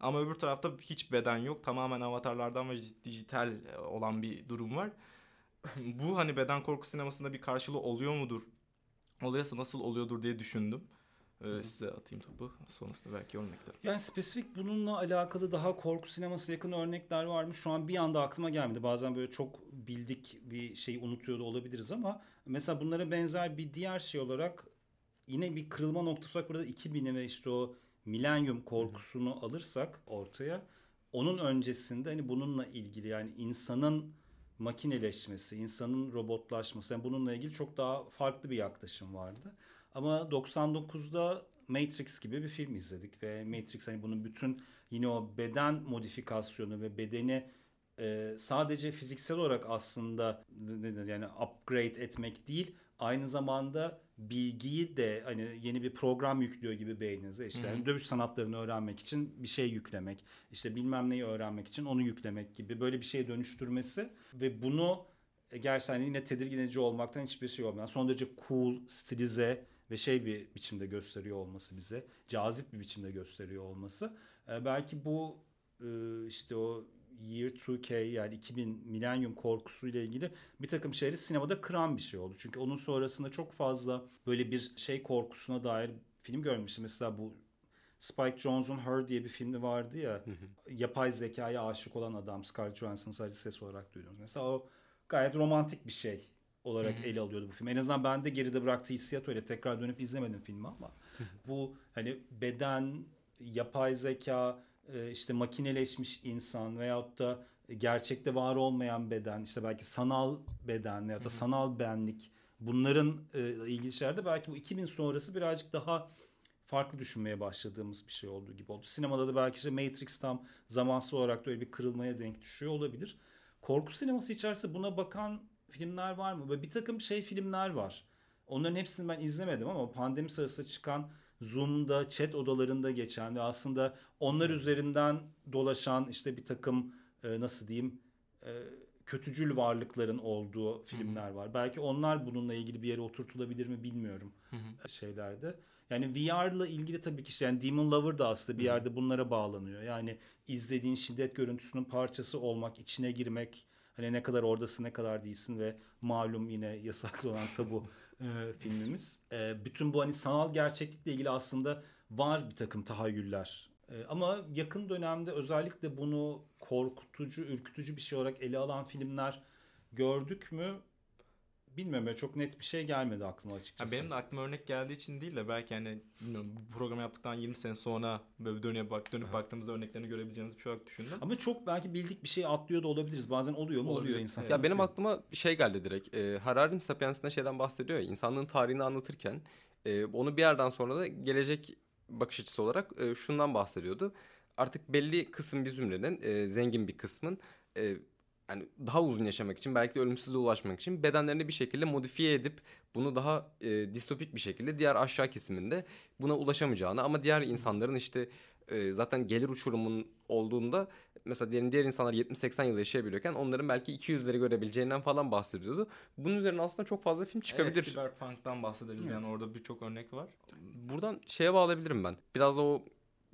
Ama öbür tarafta hiç beden yok. Tamamen avatarlardan ve dijital olan bir durum var. Bu hani beden korku sinemasında bir karşılığı oluyor mudur? Oluyorsa nasıl oluyordur diye düşündüm. Ee, size atayım topu. Sonrasında belki örnekler. Yani spesifik bununla alakalı daha korku sineması yakın örnekler var mı? Şu an bir anda aklıma gelmedi. Bazen böyle çok bildik bir şeyi unutuyor da olabiliriz ama mesela bunlara benzer bir diğer şey olarak yine bir kırılma noktası olarak burada 2000'i ve işte o milenyum korkusunu alırsak ortaya onun öncesinde hani bununla ilgili yani insanın makineleşmesi, insanın robotlaşması yani bununla ilgili çok daha farklı bir yaklaşım vardı. Ama 99'da Matrix gibi bir film izledik ve Matrix hani bunun bütün yine o beden modifikasyonu ve bedeni e, sadece fiziksel olarak aslında nedir yani upgrade etmek değil aynı zamanda bilgiyi de hani yeni bir program yüklüyor gibi beyninize. İşte yani dövüş sanatlarını öğrenmek için bir şey yüklemek işte bilmem neyi öğrenmek için onu yüklemek gibi böyle bir şeye dönüştürmesi ve bunu e, gerçekten yine tedirgin edici olmaktan hiçbir şey olmayan son derece cool, stilize ve şey bir biçimde gösteriyor olması bize cazip bir biçimde gösteriyor olması E, belki bu e, işte o Year 2K yani 2000 milenyum korkusuyla ilgili bir takım şeyleri sinemada kıran bir şey oldu. Çünkü onun sonrasında çok fazla böyle bir şey korkusuna dair film görmüştüm. Mesela bu Spike Jonze'un Her diye bir filmi vardı ya. Yapay zekaya aşık olan adam Scarlett Johansson sadece ses olarak duydunuz. Mesela o gayet romantik bir şey olarak ele alıyordu bu film. En azından bende geride bıraktığı hissiyat öyle. Tekrar dönüp izlemedim filmi ama bu hani beden, yapay zeka, e, işte makineleşmiş insan veyahut da gerçekte var olmayan beden, işte belki sanal beden veyahut da sanal benlik bunların e, ilgili şeylerde belki bu 2000 sonrası birazcık daha farklı düşünmeye başladığımız bir şey olduğu gibi oldu. Sinemada da belki işte Matrix tam zamansız olarak da öyle bir kırılmaya denk düşüyor olabilir. Korku sineması içerisinde buna bakan filmler var mı? Böyle bir takım şey filmler var. Onların hepsini ben izlemedim ama pandemi sırasında çıkan Zoom'da, chat odalarında geçen ve aslında onlar üzerinden dolaşan işte bir takım e, nasıl diyeyim e, kötücül varlıkların olduğu filmler var. Belki onlar bununla ilgili bir yere oturtulabilir mi bilmiyorum şeylerde. Yani VR'la ilgili tabii ki işte yani Demon Lover da aslında bir yerde bunlara bağlanıyor. Yani izlediğin şiddet görüntüsünün parçası olmak, içine girmek, hani ne kadar oradasın ne kadar değilsin ve malum yine yasaklı olan tabu e, filmimiz. E, bütün bu hani sanal gerçeklikle ilgili aslında var bir takım tahayyüller. E, ama yakın dönemde özellikle bunu korkutucu, ürkütücü bir şey olarak ele alan filmler gördük mü? Bilmiyorum böyle çok net bir şey gelmedi aklıma Ya açıkçası. benim de aklıma örnek geldiği için değil de belki hani bilmiyorum bu programı yaptıktan 20 sene sonra böyle dönüp bak dönüp baktığımızda örneklerini görebileceğimiz bir şey olarak düşündüm. Ama çok belki bildik bir şey atlıyor da olabiliriz. Bazen oluyor mu? Olabilir. Oluyor insan. Evet. Ya benim aklıma şey geldi direkt. E, Harari'nin Sapiens'inde şeyden bahsediyor ya. insanlığın tarihini anlatırken e, onu bir yerden sonra da gelecek bakış açısı olarak e, şundan bahsediyordu. Artık belli kısım bir zümrenin, e, zengin bir kısmın e, yani daha uzun yaşamak için belki de ölümsüzlüğe ulaşmak için bedenlerini bir şekilde modifiye edip bunu daha e, distopik bir şekilde diğer aşağı kesiminde buna ulaşamayacağını ama diğer insanların işte e, zaten gelir uçurumun olduğunda mesela diyelim diğer insanlar 70-80 yıl yaşayabiliyorken onların belki 200'leri görebileceğinden falan bahsediyordu. Bunun üzerine aslında çok fazla film çıkabilir. Evet, Cyberpunk'tan bahsederiz Evet. yani orada birçok örnek var. Buradan şeye bağlayabilirim ben. Biraz da o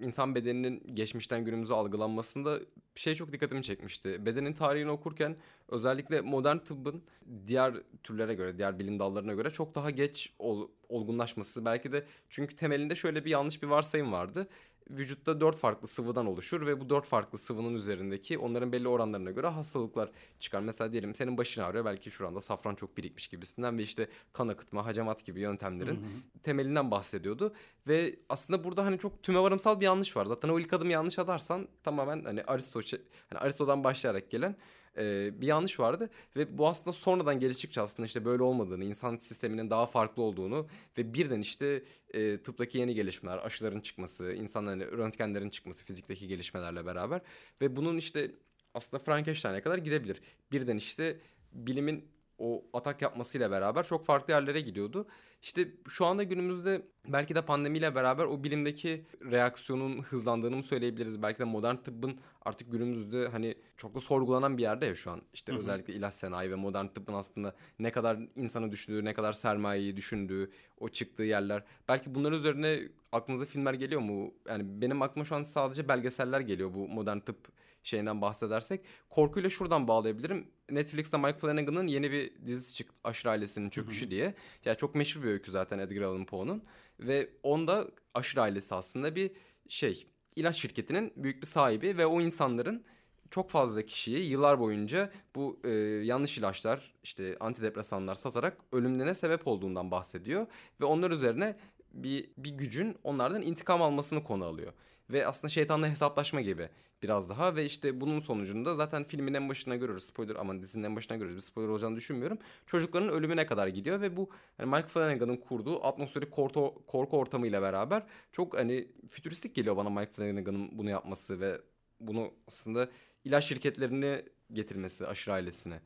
insan bedeninin geçmişten günümüze algılanmasında şey çok dikkatimi çekmişti. Bedenin tarihini okurken özellikle modern tıbbın diğer türlere göre, diğer bilim dallarına göre çok daha geç ol- olgunlaşması. Belki de çünkü temelinde şöyle bir yanlış bir varsayım vardı. Vücutta dört farklı sıvıdan oluşur ve bu dört farklı sıvının üzerindeki onların belli oranlarına göre hastalıklar çıkar. Mesela diyelim senin başın ağrıyor belki şuranda safran çok birikmiş gibisinden ve işte kan akıtma, hacamat gibi yöntemlerin temelinden bahsediyordu. Ve aslında burada hani çok tümevarımsal bir yanlış var. Zaten o ilk adımı yanlış atarsan tamamen hani Aristo hani Aristo'dan başlayarak gelen e, bir yanlış vardı ve bu aslında sonradan geliştikçe aslında işte böyle olmadığını, insan sisteminin daha farklı olduğunu ve birden işte e, tıptaki yeni gelişmeler, aşıların çıkması, insanların röntgenlerin çıkması fizikteki gelişmelerle beraber ve bunun işte aslında Frankenstein'e kadar gidebilir. Birden işte bilimin o atak yapmasıyla beraber çok farklı yerlere gidiyordu. İşte şu anda günümüzde belki de pandemiyle beraber o bilimdeki reaksiyonun hızlandığını mı söyleyebiliriz? Belki de modern tıbbın artık günümüzde hani çok da sorgulanan bir yerde ya şu an. İşte Hı hı. özellikle ilaç sanayi ve modern tıbbın aslında ne kadar insanı düşündüğü, ne kadar sermayeyi düşündüğü, o çıktığı yerler. Belki bunların üzerine aklınıza filmler geliyor mu? Yani benim aklıma şu an sadece belgeseller geliyor bu modern tıp şeyinden bahsedersek. Korkuyla şuradan bağlayabilirim. Netflix'te Mike Flanagan'ın yeni bir dizisi çıktı. Aşırı Ailesi'nin Çöküşü diye. Ya çok meşhur bir öykü zaten Edgar Allan Poe'nun. Ve onda Aşırı Ailesi aslında bir şey ilaç şirketinin büyük bir sahibi ve o insanların çok fazla kişiyi yıllar boyunca bu e, yanlış ilaçlar işte antidepresanlar satarak ölümlerine sebep olduğundan bahsediyor ve onlar üzerine bir bir gücün onlardan intikam almasını konu alıyor. Ve aslında şeytanla hesaplaşma gibi biraz daha ve işte bunun sonucunda zaten filmin en başına görüyoruz. Spoiler aman dizinin en başına görüyoruz. Bir spoiler olacağını düşünmüyorum. Çocukların ölümüne kadar gidiyor ve bu hani Mike Flanagan'ın kurduğu atmosferik korku, korku ortamıyla beraber çok hani fütüristik geliyor bana Mike Flanagan'ın bunu yapması ve bunu aslında ilaç şirketlerini getirmesi aşırı ailesine.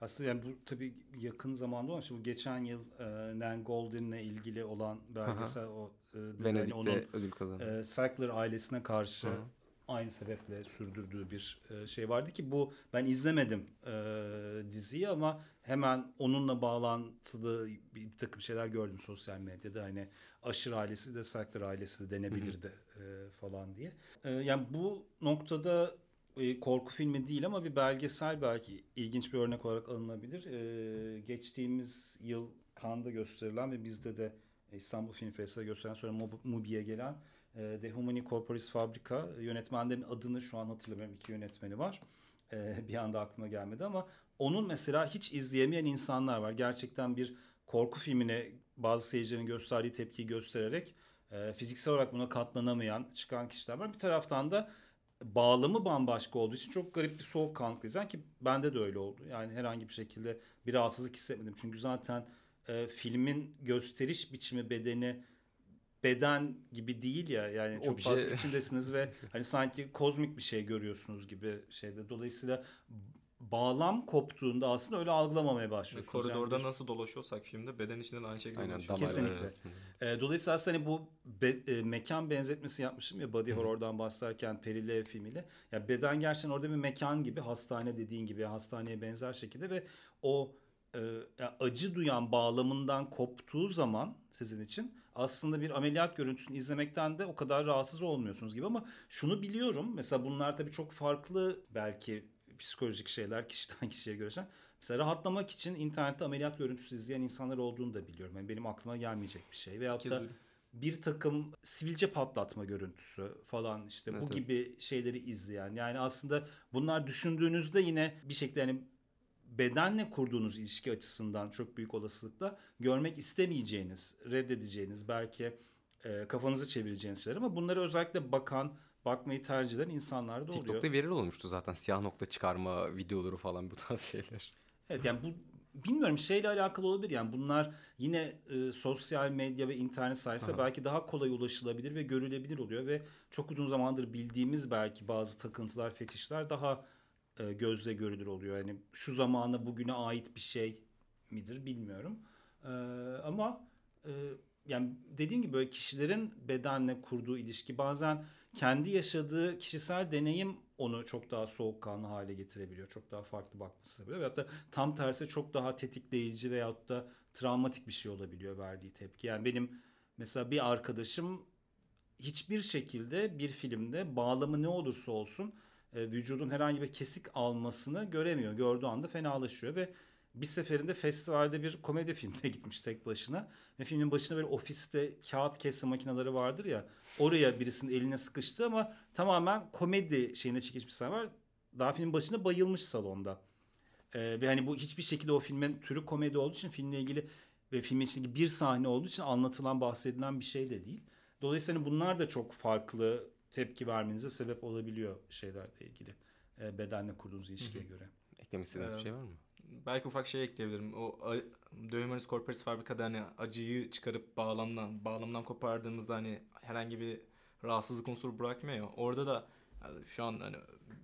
Aslında yani bu tabii yakın zamanda olan, şimdi bu geçen yıl e, Nan Goldin'le ilgili olan belgesel o e, hani Venedik'te onun ödül kazandı. e, Sackler ailesine karşı Hı aynı sebeple sürdürdüğü bir e, şey vardı ki bu ben izlemedim e, diziyi ama hemen onunla bağlantılı bir, bir takım şeyler gördüm sosyal medyada hani aşırı ailesi de Sackler ailesi de denebilirdi e, falan diye. E, yani bu noktada e, korku filmi değil ama bir belgesel belki ilginç bir örnek olarak alınabilir. E, geçtiğimiz yıl Cannes'da gösterilen ve bizde de İstanbul Film Festivali gösteren sonra Mub- Mubi'ye gelen e, De Humani Corporis Fabrica yönetmenlerin adını şu an hatırlamıyorum. iki yönetmeni var. E, bir anda aklıma gelmedi ama onun mesela hiç izleyemeyen insanlar var. Gerçekten bir korku filmine bazı seyircilerin gösterdiği tepkiyi göstererek e, fiziksel olarak buna katlanamayan çıkan kişiler var. Bir taraftan da bağlamı bambaşka olduğu için çok garip bir soğukkanlılık izleyen ki bende de öyle oldu. Yani herhangi bir şekilde bir rahatsızlık hissetmedim. Çünkü zaten e, filmin gösteriş biçimi bedeni beden gibi değil ya yani çok Obje. fazla içindesiniz ve hani sanki kozmik bir şey görüyorsunuz gibi şeyde. Dolayısıyla bağlam koptuğunda aslında öyle algılamamaya başlıyorsunuz. Yani Koridorda bir- nasıl dolaşıyorsak filmde beden içinde de aynı şekilde Aynen dolaşıyor. Kesinlikle. E, dolayısıyla aslında hani bu be- e, mekan benzetmesi yapmışım ya body horror'dan bahsederken Perilev filmiyle. Ya beden gerçekten orada bir mekan gibi hastane dediğin gibi yani hastaneye benzer şekilde ve o acı duyan bağlamından koptuğu zaman sizin için aslında bir ameliyat görüntüsünü izlemekten de o kadar rahatsız olmuyorsunuz gibi ama şunu biliyorum mesela bunlar tabii çok farklı belki psikolojik şeyler kişiden kişiye göre. Mesela rahatlamak için internette ameliyat görüntüsü izleyen insanlar olduğunu da biliyorum. Yani benim aklıma gelmeyecek bir şey. Veyahut da bir takım sivilce patlatma görüntüsü falan işte Evet, bu evet. gibi şeyleri izleyen. Yani aslında bunlar düşündüğünüzde yine bir şekilde yani bedenle kurduğunuz ilişki açısından çok büyük olasılıkla görmek istemeyeceğiniz, reddedeceğiniz, belki e, kafanızı çevireceğiniz şeyler ama bunları özellikle bakan, bakmayı tercih eden insanlar da oluyor. TikTok'ta viral olmuştu zaten siyah nokta çıkarma videoları falan bu tarz şeyler. Evet yani bu bilmiyorum şeyle alakalı olabilir yani bunlar yine e, sosyal medya ve internet sayesinde Aha. belki daha kolay ulaşılabilir ve görülebilir oluyor ve çok uzun zamandır bildiğimiz belki bazı takıntılar, fetişler daha e, gözle görülür oluyor. Yani şu zamana bugüne ait bir şey midir bilmiyorum. E, ama e, yani dediğim gibi böyle kişilerin bedenle kurduğu ilişki bazen kendi yaşadığı kişisel deneyim onu çok daha soğukkanlı hale getirebiliyor. Çok daha farklı bakması sebebiyle. Veyahut da tam tersi çok daha tetikleyici veyahut da travmatik bir şey olabiliyor verdiği tepki. Yani benim mesela bir arkadaşım hiçbir şekilde bir filmde bağlamı ne olursa olsun e, vücudun herhangi bir kesik almasını göremiyor. Gördüğü anda fenalaşıyor ve bir seferinde festivalde bir komedi filmine gitmiş tek başına. Ve filmin başında böyle ofiste kağıt kesme makineleri vardır ya. Oraya birisinin eline sıkıştı ama tamamen komedi şeyine çekilmiş bir sahne var. Daha filmin başında bayılmış salonda. Ee, ve hani bu hiçbir şekilde o filmin türü komedi olduğu için filmle ilgili ve filmin içindeki bir sahne olduğu için anlatılan bahsedilen bir şey de değil. Dolayısıyla hani bunlar da çok farklı tepki vermenize sebep olabiliyor şeylerle ilgili. E, bedenle kurduğunuz ilişkiye göre. Eklemek istediğiniz bir Ee, şey var mı? Belki ufak şey ekleyebilirim. O a- Dövmeniz Corporates fabrikada hani acıyı çıkarıp bağlamdan bağlamdan kopardığımızda hani herhangi bir rahatsızlık unsuru bırakmıyor ya. Orada da şu an hani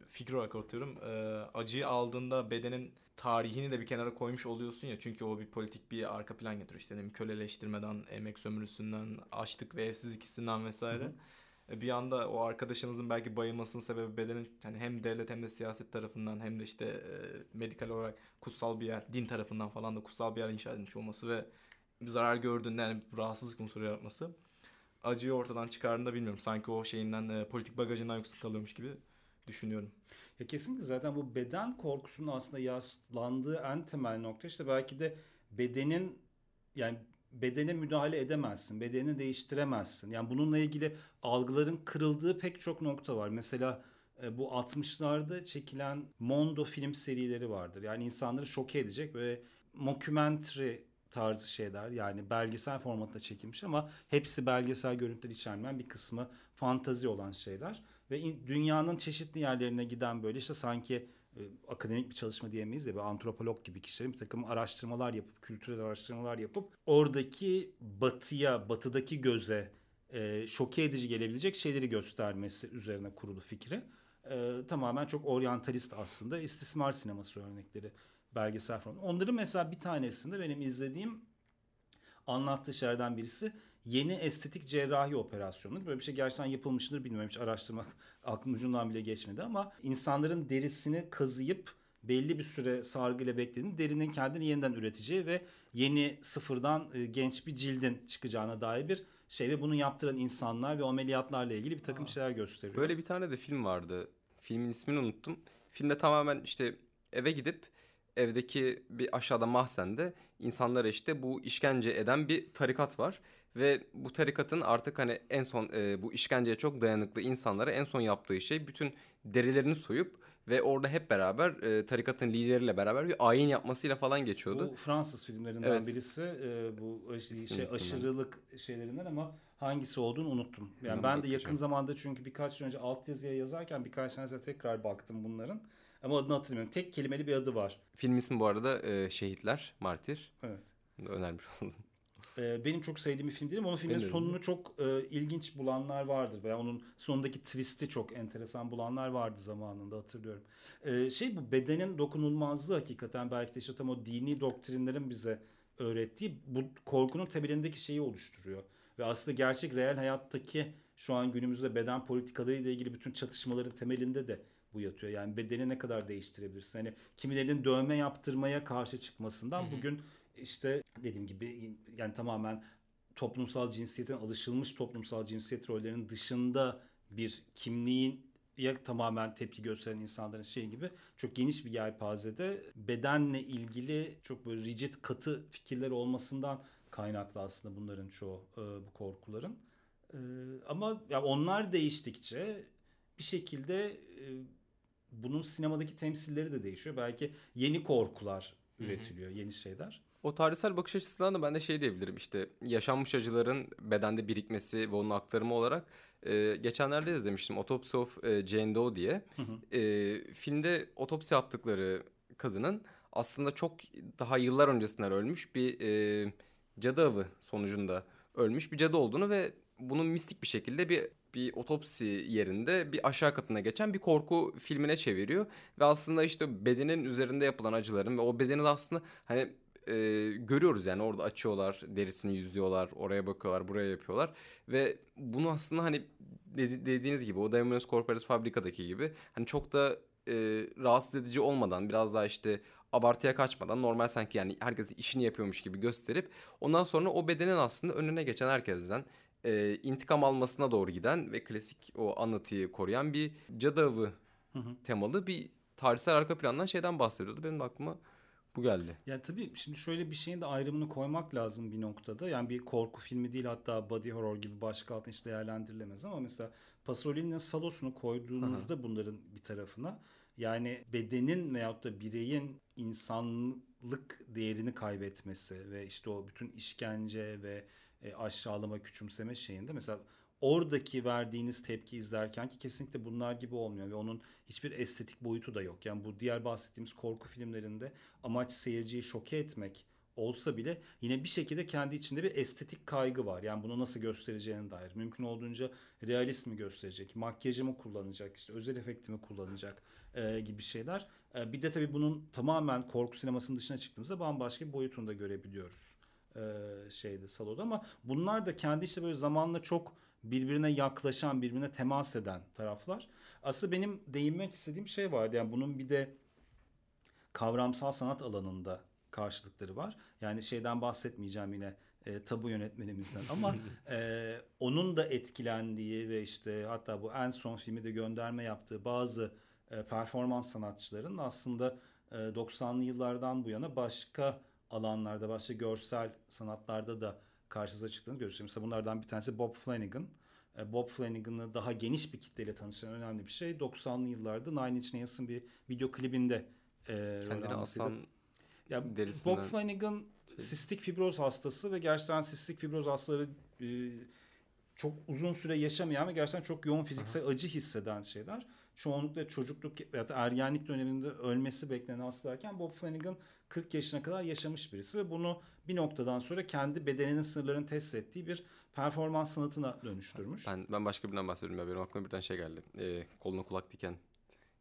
fikir olarak atıyorum. e, acıyı aldığında bedenin tarihini de bir kenara koymuş oluyorsun ya. Çünkü o bir politik bir arka plan getiriyor. İşte köleleştirmeden, emek sömürüsünden, açlık ve evsizlik hissinden vesaire. Hı hı. E, Bir anda o arkadaşınızın belki bayılmasının sebebi bedenin hani hem devlet hem de siyaset tarafından hem de işte e, medikal olarak kutsal bir yer, din tarafından falan da kutsal bir yer inşa edilmiş olması ve zarar gördüğünde yani rahatsızlık unsuru yaratması acıyı ortadan çıkardığında bilmiyorum. Sanki o şeyinden e, politik bagajından yoksun kalıyormuş gibi düşünüyorum. Ya kesinlikle zaten bu beden korkusunun aslında yaslandığı en temel nokta işte belki de bedenin yani bedene müdahale edemezsin, bedenini değiştiremezsin. Yani bununla ilgili algıların kırıldığı pek çok nokta var. Mesela e, bu 60'larda çekilen Mondo film serileri vardır. Yani insanları şoke edecek ve mockumentary tarzı şeyler yani belgesel formatında çekilmiş ama hepsi belgesel görüntüler içermeyen bir kısmı fantazi olan şeyler ve dünyanın çeşitli yerlerine giden böyle işte sanki akademik bir çalışma diyemeyiz de bir antropolog gibi kişilerin bir takım araştırmalar yapıp kültürel araştırmalar yapıp oradaki batıya batıdaki göze e, şoke edici gelebilecek şeyleri göstermesi üzerine kurulu fikri. E, tamamen çok oryantalist aslında istismar sineması örnekleri belgesel falan. Onların mesela bir tanesinde benim izlediğim anlattığı şeylerden birisi yeni estetik cerrahi operasyonu. Böyle bir şey gerçekten yapılmıştır bilmiyorum hiç araştırmak aklımın ucundan bile geçmedi ama insanların derisini kazıyıp belli bir süre sargıyla beklediğini derinin kendini yeniden üreteceği ve yeni sıfırdan e, genç bir cildin çıkacağına dair bir şey ve bunu yaptıran insanlar ve ameliyatlarla ilgili bir takım Aa. şeyler gösteriyor. Böyle bir tane de film vardı. Filmin ismini unuttum. Filmde tamamen işte eve gidip evdeki bir aşağıda mahzende insanlara işte bu işkence eden bir tarikat var. Ve bu tarikatın artık hani en son e, bu işkenceye çok dayanıklı insanlara en son yaptığı şey bütün derilerini soyup ve orada hep beraber e, tarikatın lideriyle beraber bir ayin yapmasıyla falan geçiyordu. Bu Fransız filmlerinden Evet. birisi e, bu aş- İsmini şey, unuttum ben. aşırılık şeylerinden ama hangisi olduğunu unuttum. Yani Ben ben de yakın zamanda çünkü birkaç gün önce altyazıya yazarken birkaç tanesine tekrar baktım bunların. Ama adını hatırlamıyorum. Tek kelimeli bir adı var. Film ismi bu arada e, Şehitler, Martir. Evet. Önermiş oldum. E, benim çok sevdiğim bir film değil ama onun filmin sonunu çok e, ilginç bulanlar vardır. Veya onun sonundaki twist'i çok enteresan bulanlar vardı zamanında hatırlıyorum. E, şey bu bedenin dokunulmazlığı hakikaten belki de işte tam o dini doktrinlerin bize öğrettiği bu korkunun temelindeki şeyi oluşturuyor. Ve aslında gerçek reel hayattaki şu an günümüzde beden politikaları ile ilgili bütün çatışmaların temelinde de bu yatıyor. Yani bedeni ne kadar değiştirebilirsin? Hani kimilerinin dövme yaptırmaya karşı çıkmasından Hı hı. bugün işte dediğim gibi yani tamamen toplumsal cinsiyetin alışılmış toplumsal cinsiyet rollerinin dışında bir kimliğin ya tamamen tepki gösteren insanların şey gibi çok geniş bir yelpazede bedenle ilgili çok böyle rigid katı fikirler olmasından kaynaklı aslında bunların çoğu e, bu korkuların. E, ama ya onlar değiştikçe bir şekilde e, bunun sinemadaki temsilleri de değişiyor. Belki yeni korkular üretiliyor, yeni şeyler. O tarihsel bakış açısından da ben de şey diyebilirim işte yaşanmış acıların bedende birikmesi ve onun aktarımı olarak e, geçenlerde izlemiştim Autopsy of e, Jane Doe diye. Hı hı. E, filmde otopsi yaptıkları kadının aslında çok daha yıllar öncesinden ölmüş bir e, cadı avı sonucunda ölmüş bir cadı olduğunu ve bunun mistik bir şekilde bir bir otopsi yerinde bir aşağı katına geçen bir korku filmine çeviriyor ve aslında işte bedenin üzerinde yapılan acıların ve o bedenin aslında hani e, görüyoruz yani orada açıyorlar derisini yüzüyorlar oraya bakıyorlar buraya yapıyorlar ve bunu aslında hani dedi, dediğiniz gibi o Diamonds Corporis fabrikadaki gibi hani çok da e, rahatsız edici olmadan biraz daha işte abartıya kaçmadan normal sanki yani herkes işini yapıyormuş gibi gösterip ondan sonra o bedenin aslında önüne geçen herkesten e, intikam almasına doğru giden ve klasik o anlatıyı koruyan bir cadı avı Hı hı. temalı bir tarihsel arka plandan şeyden bahsediyordu. Benim de aklıma bu geldi. Ya tabii şimdi şöyle bir şeyin de ayrımını koymak lazım bir noktada. Yani bir korku filmi değil hatta body horror gibi başka altında hiç değerlendirilemez ama mesela Pasolini'nin Salos'unu koyduğunuzda bunların bir tarafına yani bedenin veyahut da bireyin insanlık değerini kaybetmesi ve işte o bütün işkence ve e, aşağılama, küçümseme şeyinde mesela oradaki verdiğiniz tepki izlerken ki kesinlikle bunlar gibi olmuyor ve onun hiçbir estetik boyutu da yok. Yani bu diğer bahsettiğimiz korku filmlerinde amaç seyirciyi şoke etmek olsa bile yine bir şekilde kendi içinde bir estetik kaygı var. Yani bunu nasıl göstereceğine dair. Mümkün olduğunca realist mi gösterecek, makyajı mı kullanacak, işte özel efekti mi kullanacak e, gibi şeyler. E, bir de tabii bunun tamamen korku sinemasının dışına çıktığımızda bambaşka bir boyutunu da görebiliyoruz e, şeyde saloda ama bunlar da kendi işte böyle zamanla çok birbirine yaklaşan, birbirine temas eden taraflar. Aslında benim değinmek istediğim şey vardı. Yani bunun bir de kavramsal sanat alanında karşılıkları var. Yani şeyden bahsetmeyeceğim yine e, tabu yönetmenimizden ama e, onun da etkilendiği ve işte hatta bu en son filmi de gönderme yaptığı bazı e, performans sanatçıların aslında e, 90'lı yıllardan bu yana başka alanlarda, başka görsel sanatlarda da karşımıza çıktığını görüyoruz. Mesela bunlardan bir tanesi Bob Flanagan. E, Bob Flanagan'ı daha geniş bir kitleyle tanıştıran önemli bir şey. 90'lı yıllarda Nine Inch Nails'ın bir video klibinde e, Kendini almasıydı. aslan Ya derisinden Bob Flanagan sistik fibroz hastası ve gerçekten sistik fibroz hastaları e, çok uzun süre yaşamayan ve gerçekten çok yoğun fiziksel acı hisseden şeyler. Çoğunlukla çocukluk ya da ergenlik döneminde ölmesi beklenen hastalarken Bob Flanagan 40 yaşına kadar yaşamış birisi ve bunu bir noktadan sonra kendi bedeninin sınırlarını test ettiği bir performans sanatına dönüştürmüş. ben, ben başka birinden bahsediyorum ya benim aklıma birden şey geldi. E, koluna kulak diken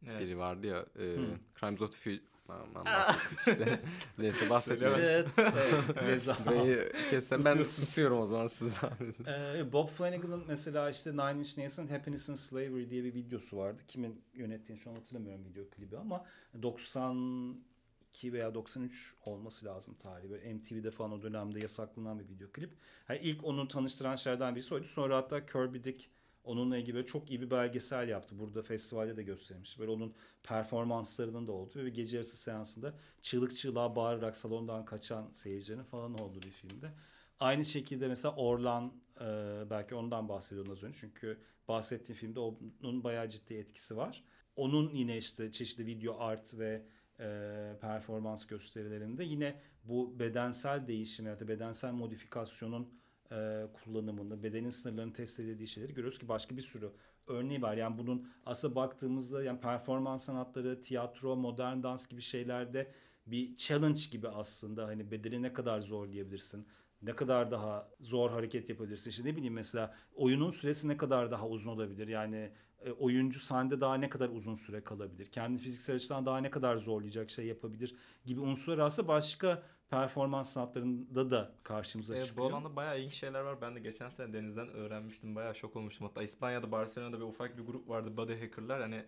Evet. biri vardı ya. E, Hmm. Crimes of the Future. Aman bahsettik işte. Neyse bahsetmiyoruz. Evet, evet, ceza. Burayı kessem ben susuyorum o zaman siz abi. Ee, Bob Flanagan'ın mesela işte Nine Inch Nails'ın Happiness and Slavery diye bir videosu vardı. Kimin yönettiğini şu an hatırlamıyorum video klibi ama 92 veya 93 olması lazım tarihi. Böyle MTV'de falan o dönemde yasaklanan bir video klip. Yani ilk onu tanıştıran şeylerden birisi oydu. Sonra hatta Kirby Dick onunla ilgili çok iyi bir belgesel yaptı. Burada festivalde de göstermiş. Böyle onun performanslarının da olduğu ve gece yarısı seansında çığlık çığlığa bağırarak salondan kaçan seyircilerin falan olduğu bir filmde. Aynı şekilde mesela Orlan e, belki ondan bahsediyordun az önce. Çünkü bahsettiğim filmde onun bayağı ciddi etkisi var. Onun yine işte çeşitli video art ve e, performans gösterilerinde yine bu bedensel değişim ya da bedensel modifikasyonun e, kullanımını, bedenin sınırlarını test edildiği şeyleri görüyoruz ki başka bir sürü örneği var. Yani bunun aslında baktığımızda yani performans sanatları, tiyatro, modern dans gibi şeylerde bir challenge gibi aslında hani bedeni ne kadar zorlayabilirsin ne kadar daha zor hareket yapabilirsin. İşte ne bileyim mesela oyunun süresi ne kadar daha uzun olabilir. Yani e, oyuncu sahnede daha ne kadar uzun süre kalabilir. Kendi fiziksel açıdan daha ne kadar zorlayacak şey yapabilir gibi unsurlar aslında başka performans sanatlarında da karşımıza E, bu çıkıyor. alanda bayağı ilginç şeyler var. Ben de geçen sene Deniz'den öğrenmiştim. Bayağı şok olmuştum. Hatta İspanya'da Barcelona'da bir ufak bir grup vardı. Body Hacker'lar. Hani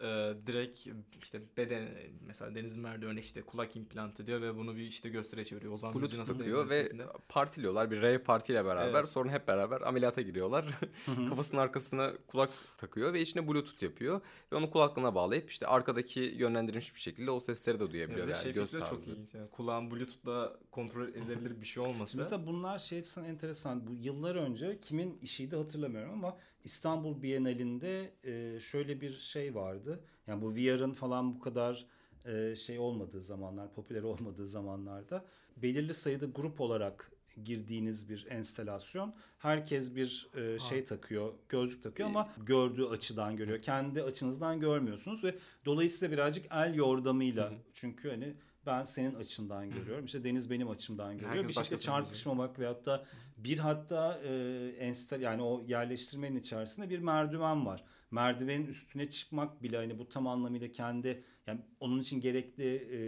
e, direkt işte beden mesela Deniz'in verdiği örnek işte kulak implantı diyor ve bunu bir işte gösteriye çeviriyor. O zaman müziği Bluetooth nasıl takıyor ve şeklinde. partiliyorlar. Bir rave partiyle beraber. Evet. Sonra hep beraber ameliyata giriyorlar. Kafasının arkasına kulak takıyor ve içine bluetooth yapıyor. Ve onu kulaklığına bağlayıp işte arkadaki yönlendirilmiş bir şekilde o sesleri de duyabiliyor. Evet, yani şey göz de çok tarzı. ilginç. Yani kulağın Bluetooth'la kontrol edilebilir bir şey olması. Şimdi Mesela bunlar şey açısından enteresan. Bu yıllar önce kimin işiydi hatırlamıyorum ama İstanbul Bienalinde e, şöyle bir şey vardı. Yani bu VR'ın falan bu kadar e, şey olmadığı zamanlar, popüler olmadığı zamanlarda belirli sayıda grup olarak girdiğiniz bir enstelasyon. Herkes bir e, şey takıyor, gözlük takıyor ama gördüğü açıdan görüyor. Kendi açınızdan görmüyorsunuz ve dolayısıyla birazcık el yordamıyla çünkü hani ben senin açından görüyorum. İşte Deniz benim açımdan görüyor. Herkes bir şekilde çarpışmamak veyahut da bir hatta e, enster yani o yerleştirmenin içerisinde bir merdiven var. Merdivenin üstüne çıkmak bile hani bu tam anlamıyla kendi yani onun için gerekli e,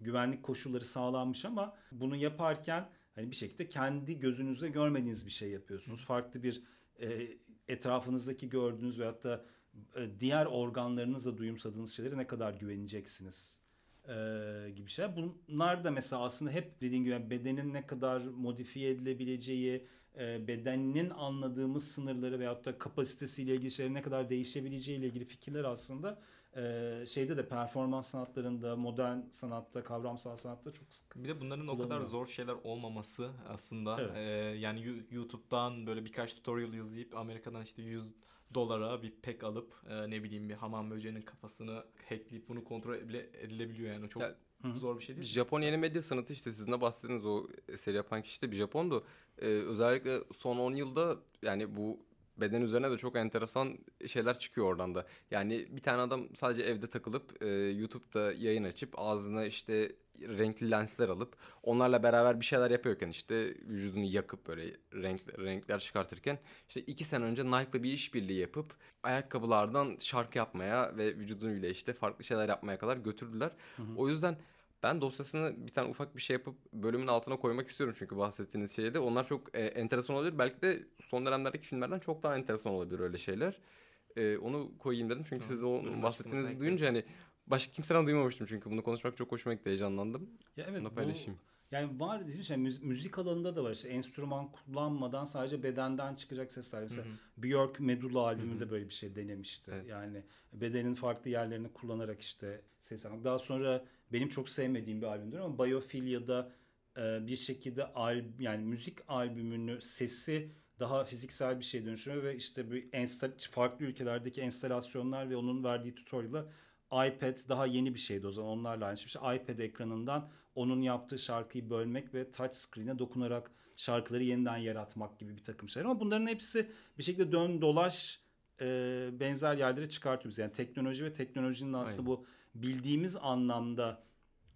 güvenlik koşulları sağlanmış ama bunu yaparken hani bir şekilde kendi gözünüzle görmediğiniz bir şey yapıyorsunuz. Farklı bir e, etrafınızdaki gördüğünüz veyahut da e, diğer organlarınızla duyumsadığınız şeylere ne kadar güveneceksiniz e, gibi şeyler. Bunlar da mesela aslında hep dediğim gibi bedenin ne kadar modifiye edilebileceği, e, bedeninin anladığımız sınırları veyahut da kapasitesiyle ilgili şeylerin ne kadar değişebileceği ile ilgili fikirler aslında e, şeyde de performans sanatlarında, modern sanatta, kavramsal sanatta çok sık. Bir de bunların o kadar zor şeyler olmaması aslında. Evet. Ee, yani YouTube'dan böyle birkaç tutorial izleyip Amerika'dan işte 100 dolara bir pek alıp e, ne bileyim bir hamam böceğinin kafasını hackleyip bunu kontrol bile edilebiliyor yani. Çok Ya, Hı. zor bir şey değil. Japon yeni medya sanatı işte sizin de bahsettiğiniz o seri yapan kişi de bir Japondu. Ee, özellikle son 10 yılda yani bu beden üzerine de çok enteresan şeyler çıkıyor oradan da. Yani bir tane adam sadece evde takılıp e, YouTube'da yayın açıp ağzına işte renkli lensler alıp onlarla beraber bir şeyler yapıyorken işte vücudunu yakıp böyle renk, renkler çıkartırken işte iki sene önce Nike'la bir işbirliği yapıp ayakkabılardan şarkı yapmaya ve vücuduyla işte farklı şeyler yapmaya kadar götürdüler. O yüzden ben dosyasını bir tane ufak bir şey yapıp bölümün altına koymak istiyorum çünkü bahsettiğiniz şeyde. Onlar çok e, enteresan olabilir. Belki de son dönemlerdeki filmlerden çok daha enteresan olabilir öyle şeyler. E, onu koyayım dedim çünkü Tamam, siz de onun bahsettiğinizi duyunca hani başka kimseden duymamıştım çünkü bunu konuşmak çok hoşuma gitti heyecanlandım. Ya evet Bunu bu- paylaşayım. yani var dediğim şey müzik, müzik alanında da var işte enstrüman kullanmadan sadece bedenden çıkacak sesler. Mesela Björk Medulla albümünde böyle bir şey denemişti. Evet. Yani bedenin farklı yerlerini kullanarak işte ses almak. Daha sonra benim çok sevmediğim bir albümdür ama Biophilia'da e, bir şekilde al, yani müzik albümünü sesi daha fiziksel bir şey dönüştürüyor ve işte bir farklı ülkelerdeki enstalasyonlar ve onun verdiği tutorial'la iPad daha yeni bir şeydi o zaman onlarla aynı şey. iPad ekranından onun yaptığı şarkıyı bölmek ve touch screen'e dokunarak şarkıları yeniden yaratmak gibi bir takım şeyler. Ama bunların hepsi bir şekilde dön dolaş e, benzer yerlere çıkartıyoruz. Yani teknoloji ve teknolojinin aslında Aynen. bu bildiğimiz anlamda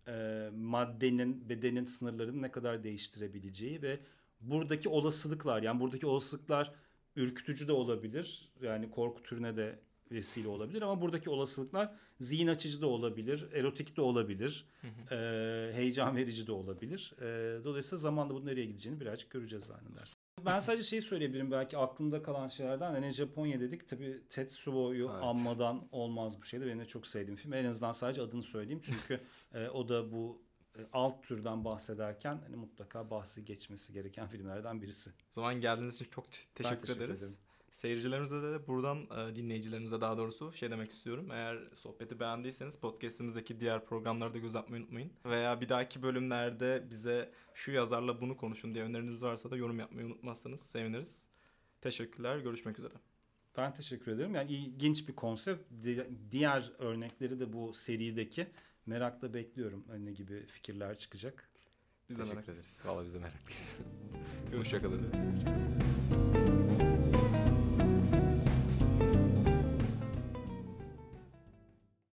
e, maddenin, bedenin sınırlarını ne kadar değiştirebileceği ve buradaki olasılıklar yani buradaki olasılıklar ürkütücü de olabilir. Yani korku türüne de vesile olabilir ama buradaki olasılıklar zihin açıcı da olabilir, erotik de olabilir, e, heyecan verici de olabilir. E, dolayısıyla zamanla bunun nereye gideceğini birazcık göreceğiz zannedersem. Ben sadece şey söyleyebilirim belki aklımda kalan şeylerden. Hani Japonya dedik tabii Tetsuo'yu Evet. anmadan olmaz bu şeyde. Benim de çok sevdiğim film. En azından sadece adını söyleyeyim. Çünkü e, o da bu e, alt türden bahsederken hani mutlaka bahsi geçmesi gereken filmlerden birisi. O zaman geldiğiniz için çok te- teşekkür, teşekkür ederiz. ederim. Seyircilerimize de buradan e, dinleyicilerimize daha doğrusu şey demek istiyorum. Eğer sohbeti beğendiyseniz podcast'imizdeki diğer programlarda göz atmayı unutmayın. Veya bir dahaki bölümlerde bize şu yazarla bunu konuşun diye öneriniz varsa da yorum yapmayı unutmazsanız seviniriz. Teşekkürler. Görüşmek üzere. Ben teşekkür ederim. Yani ilginç bir konsept. Di- Diğer örnekleri de bu serideki merakla bekliyorum. Hani ne gibi fikirler çıkacak. Biz de Teşekkür merak ederiz. Vallahi biz de meraklıyız. Görüşmek Hoşçakalın. üzere.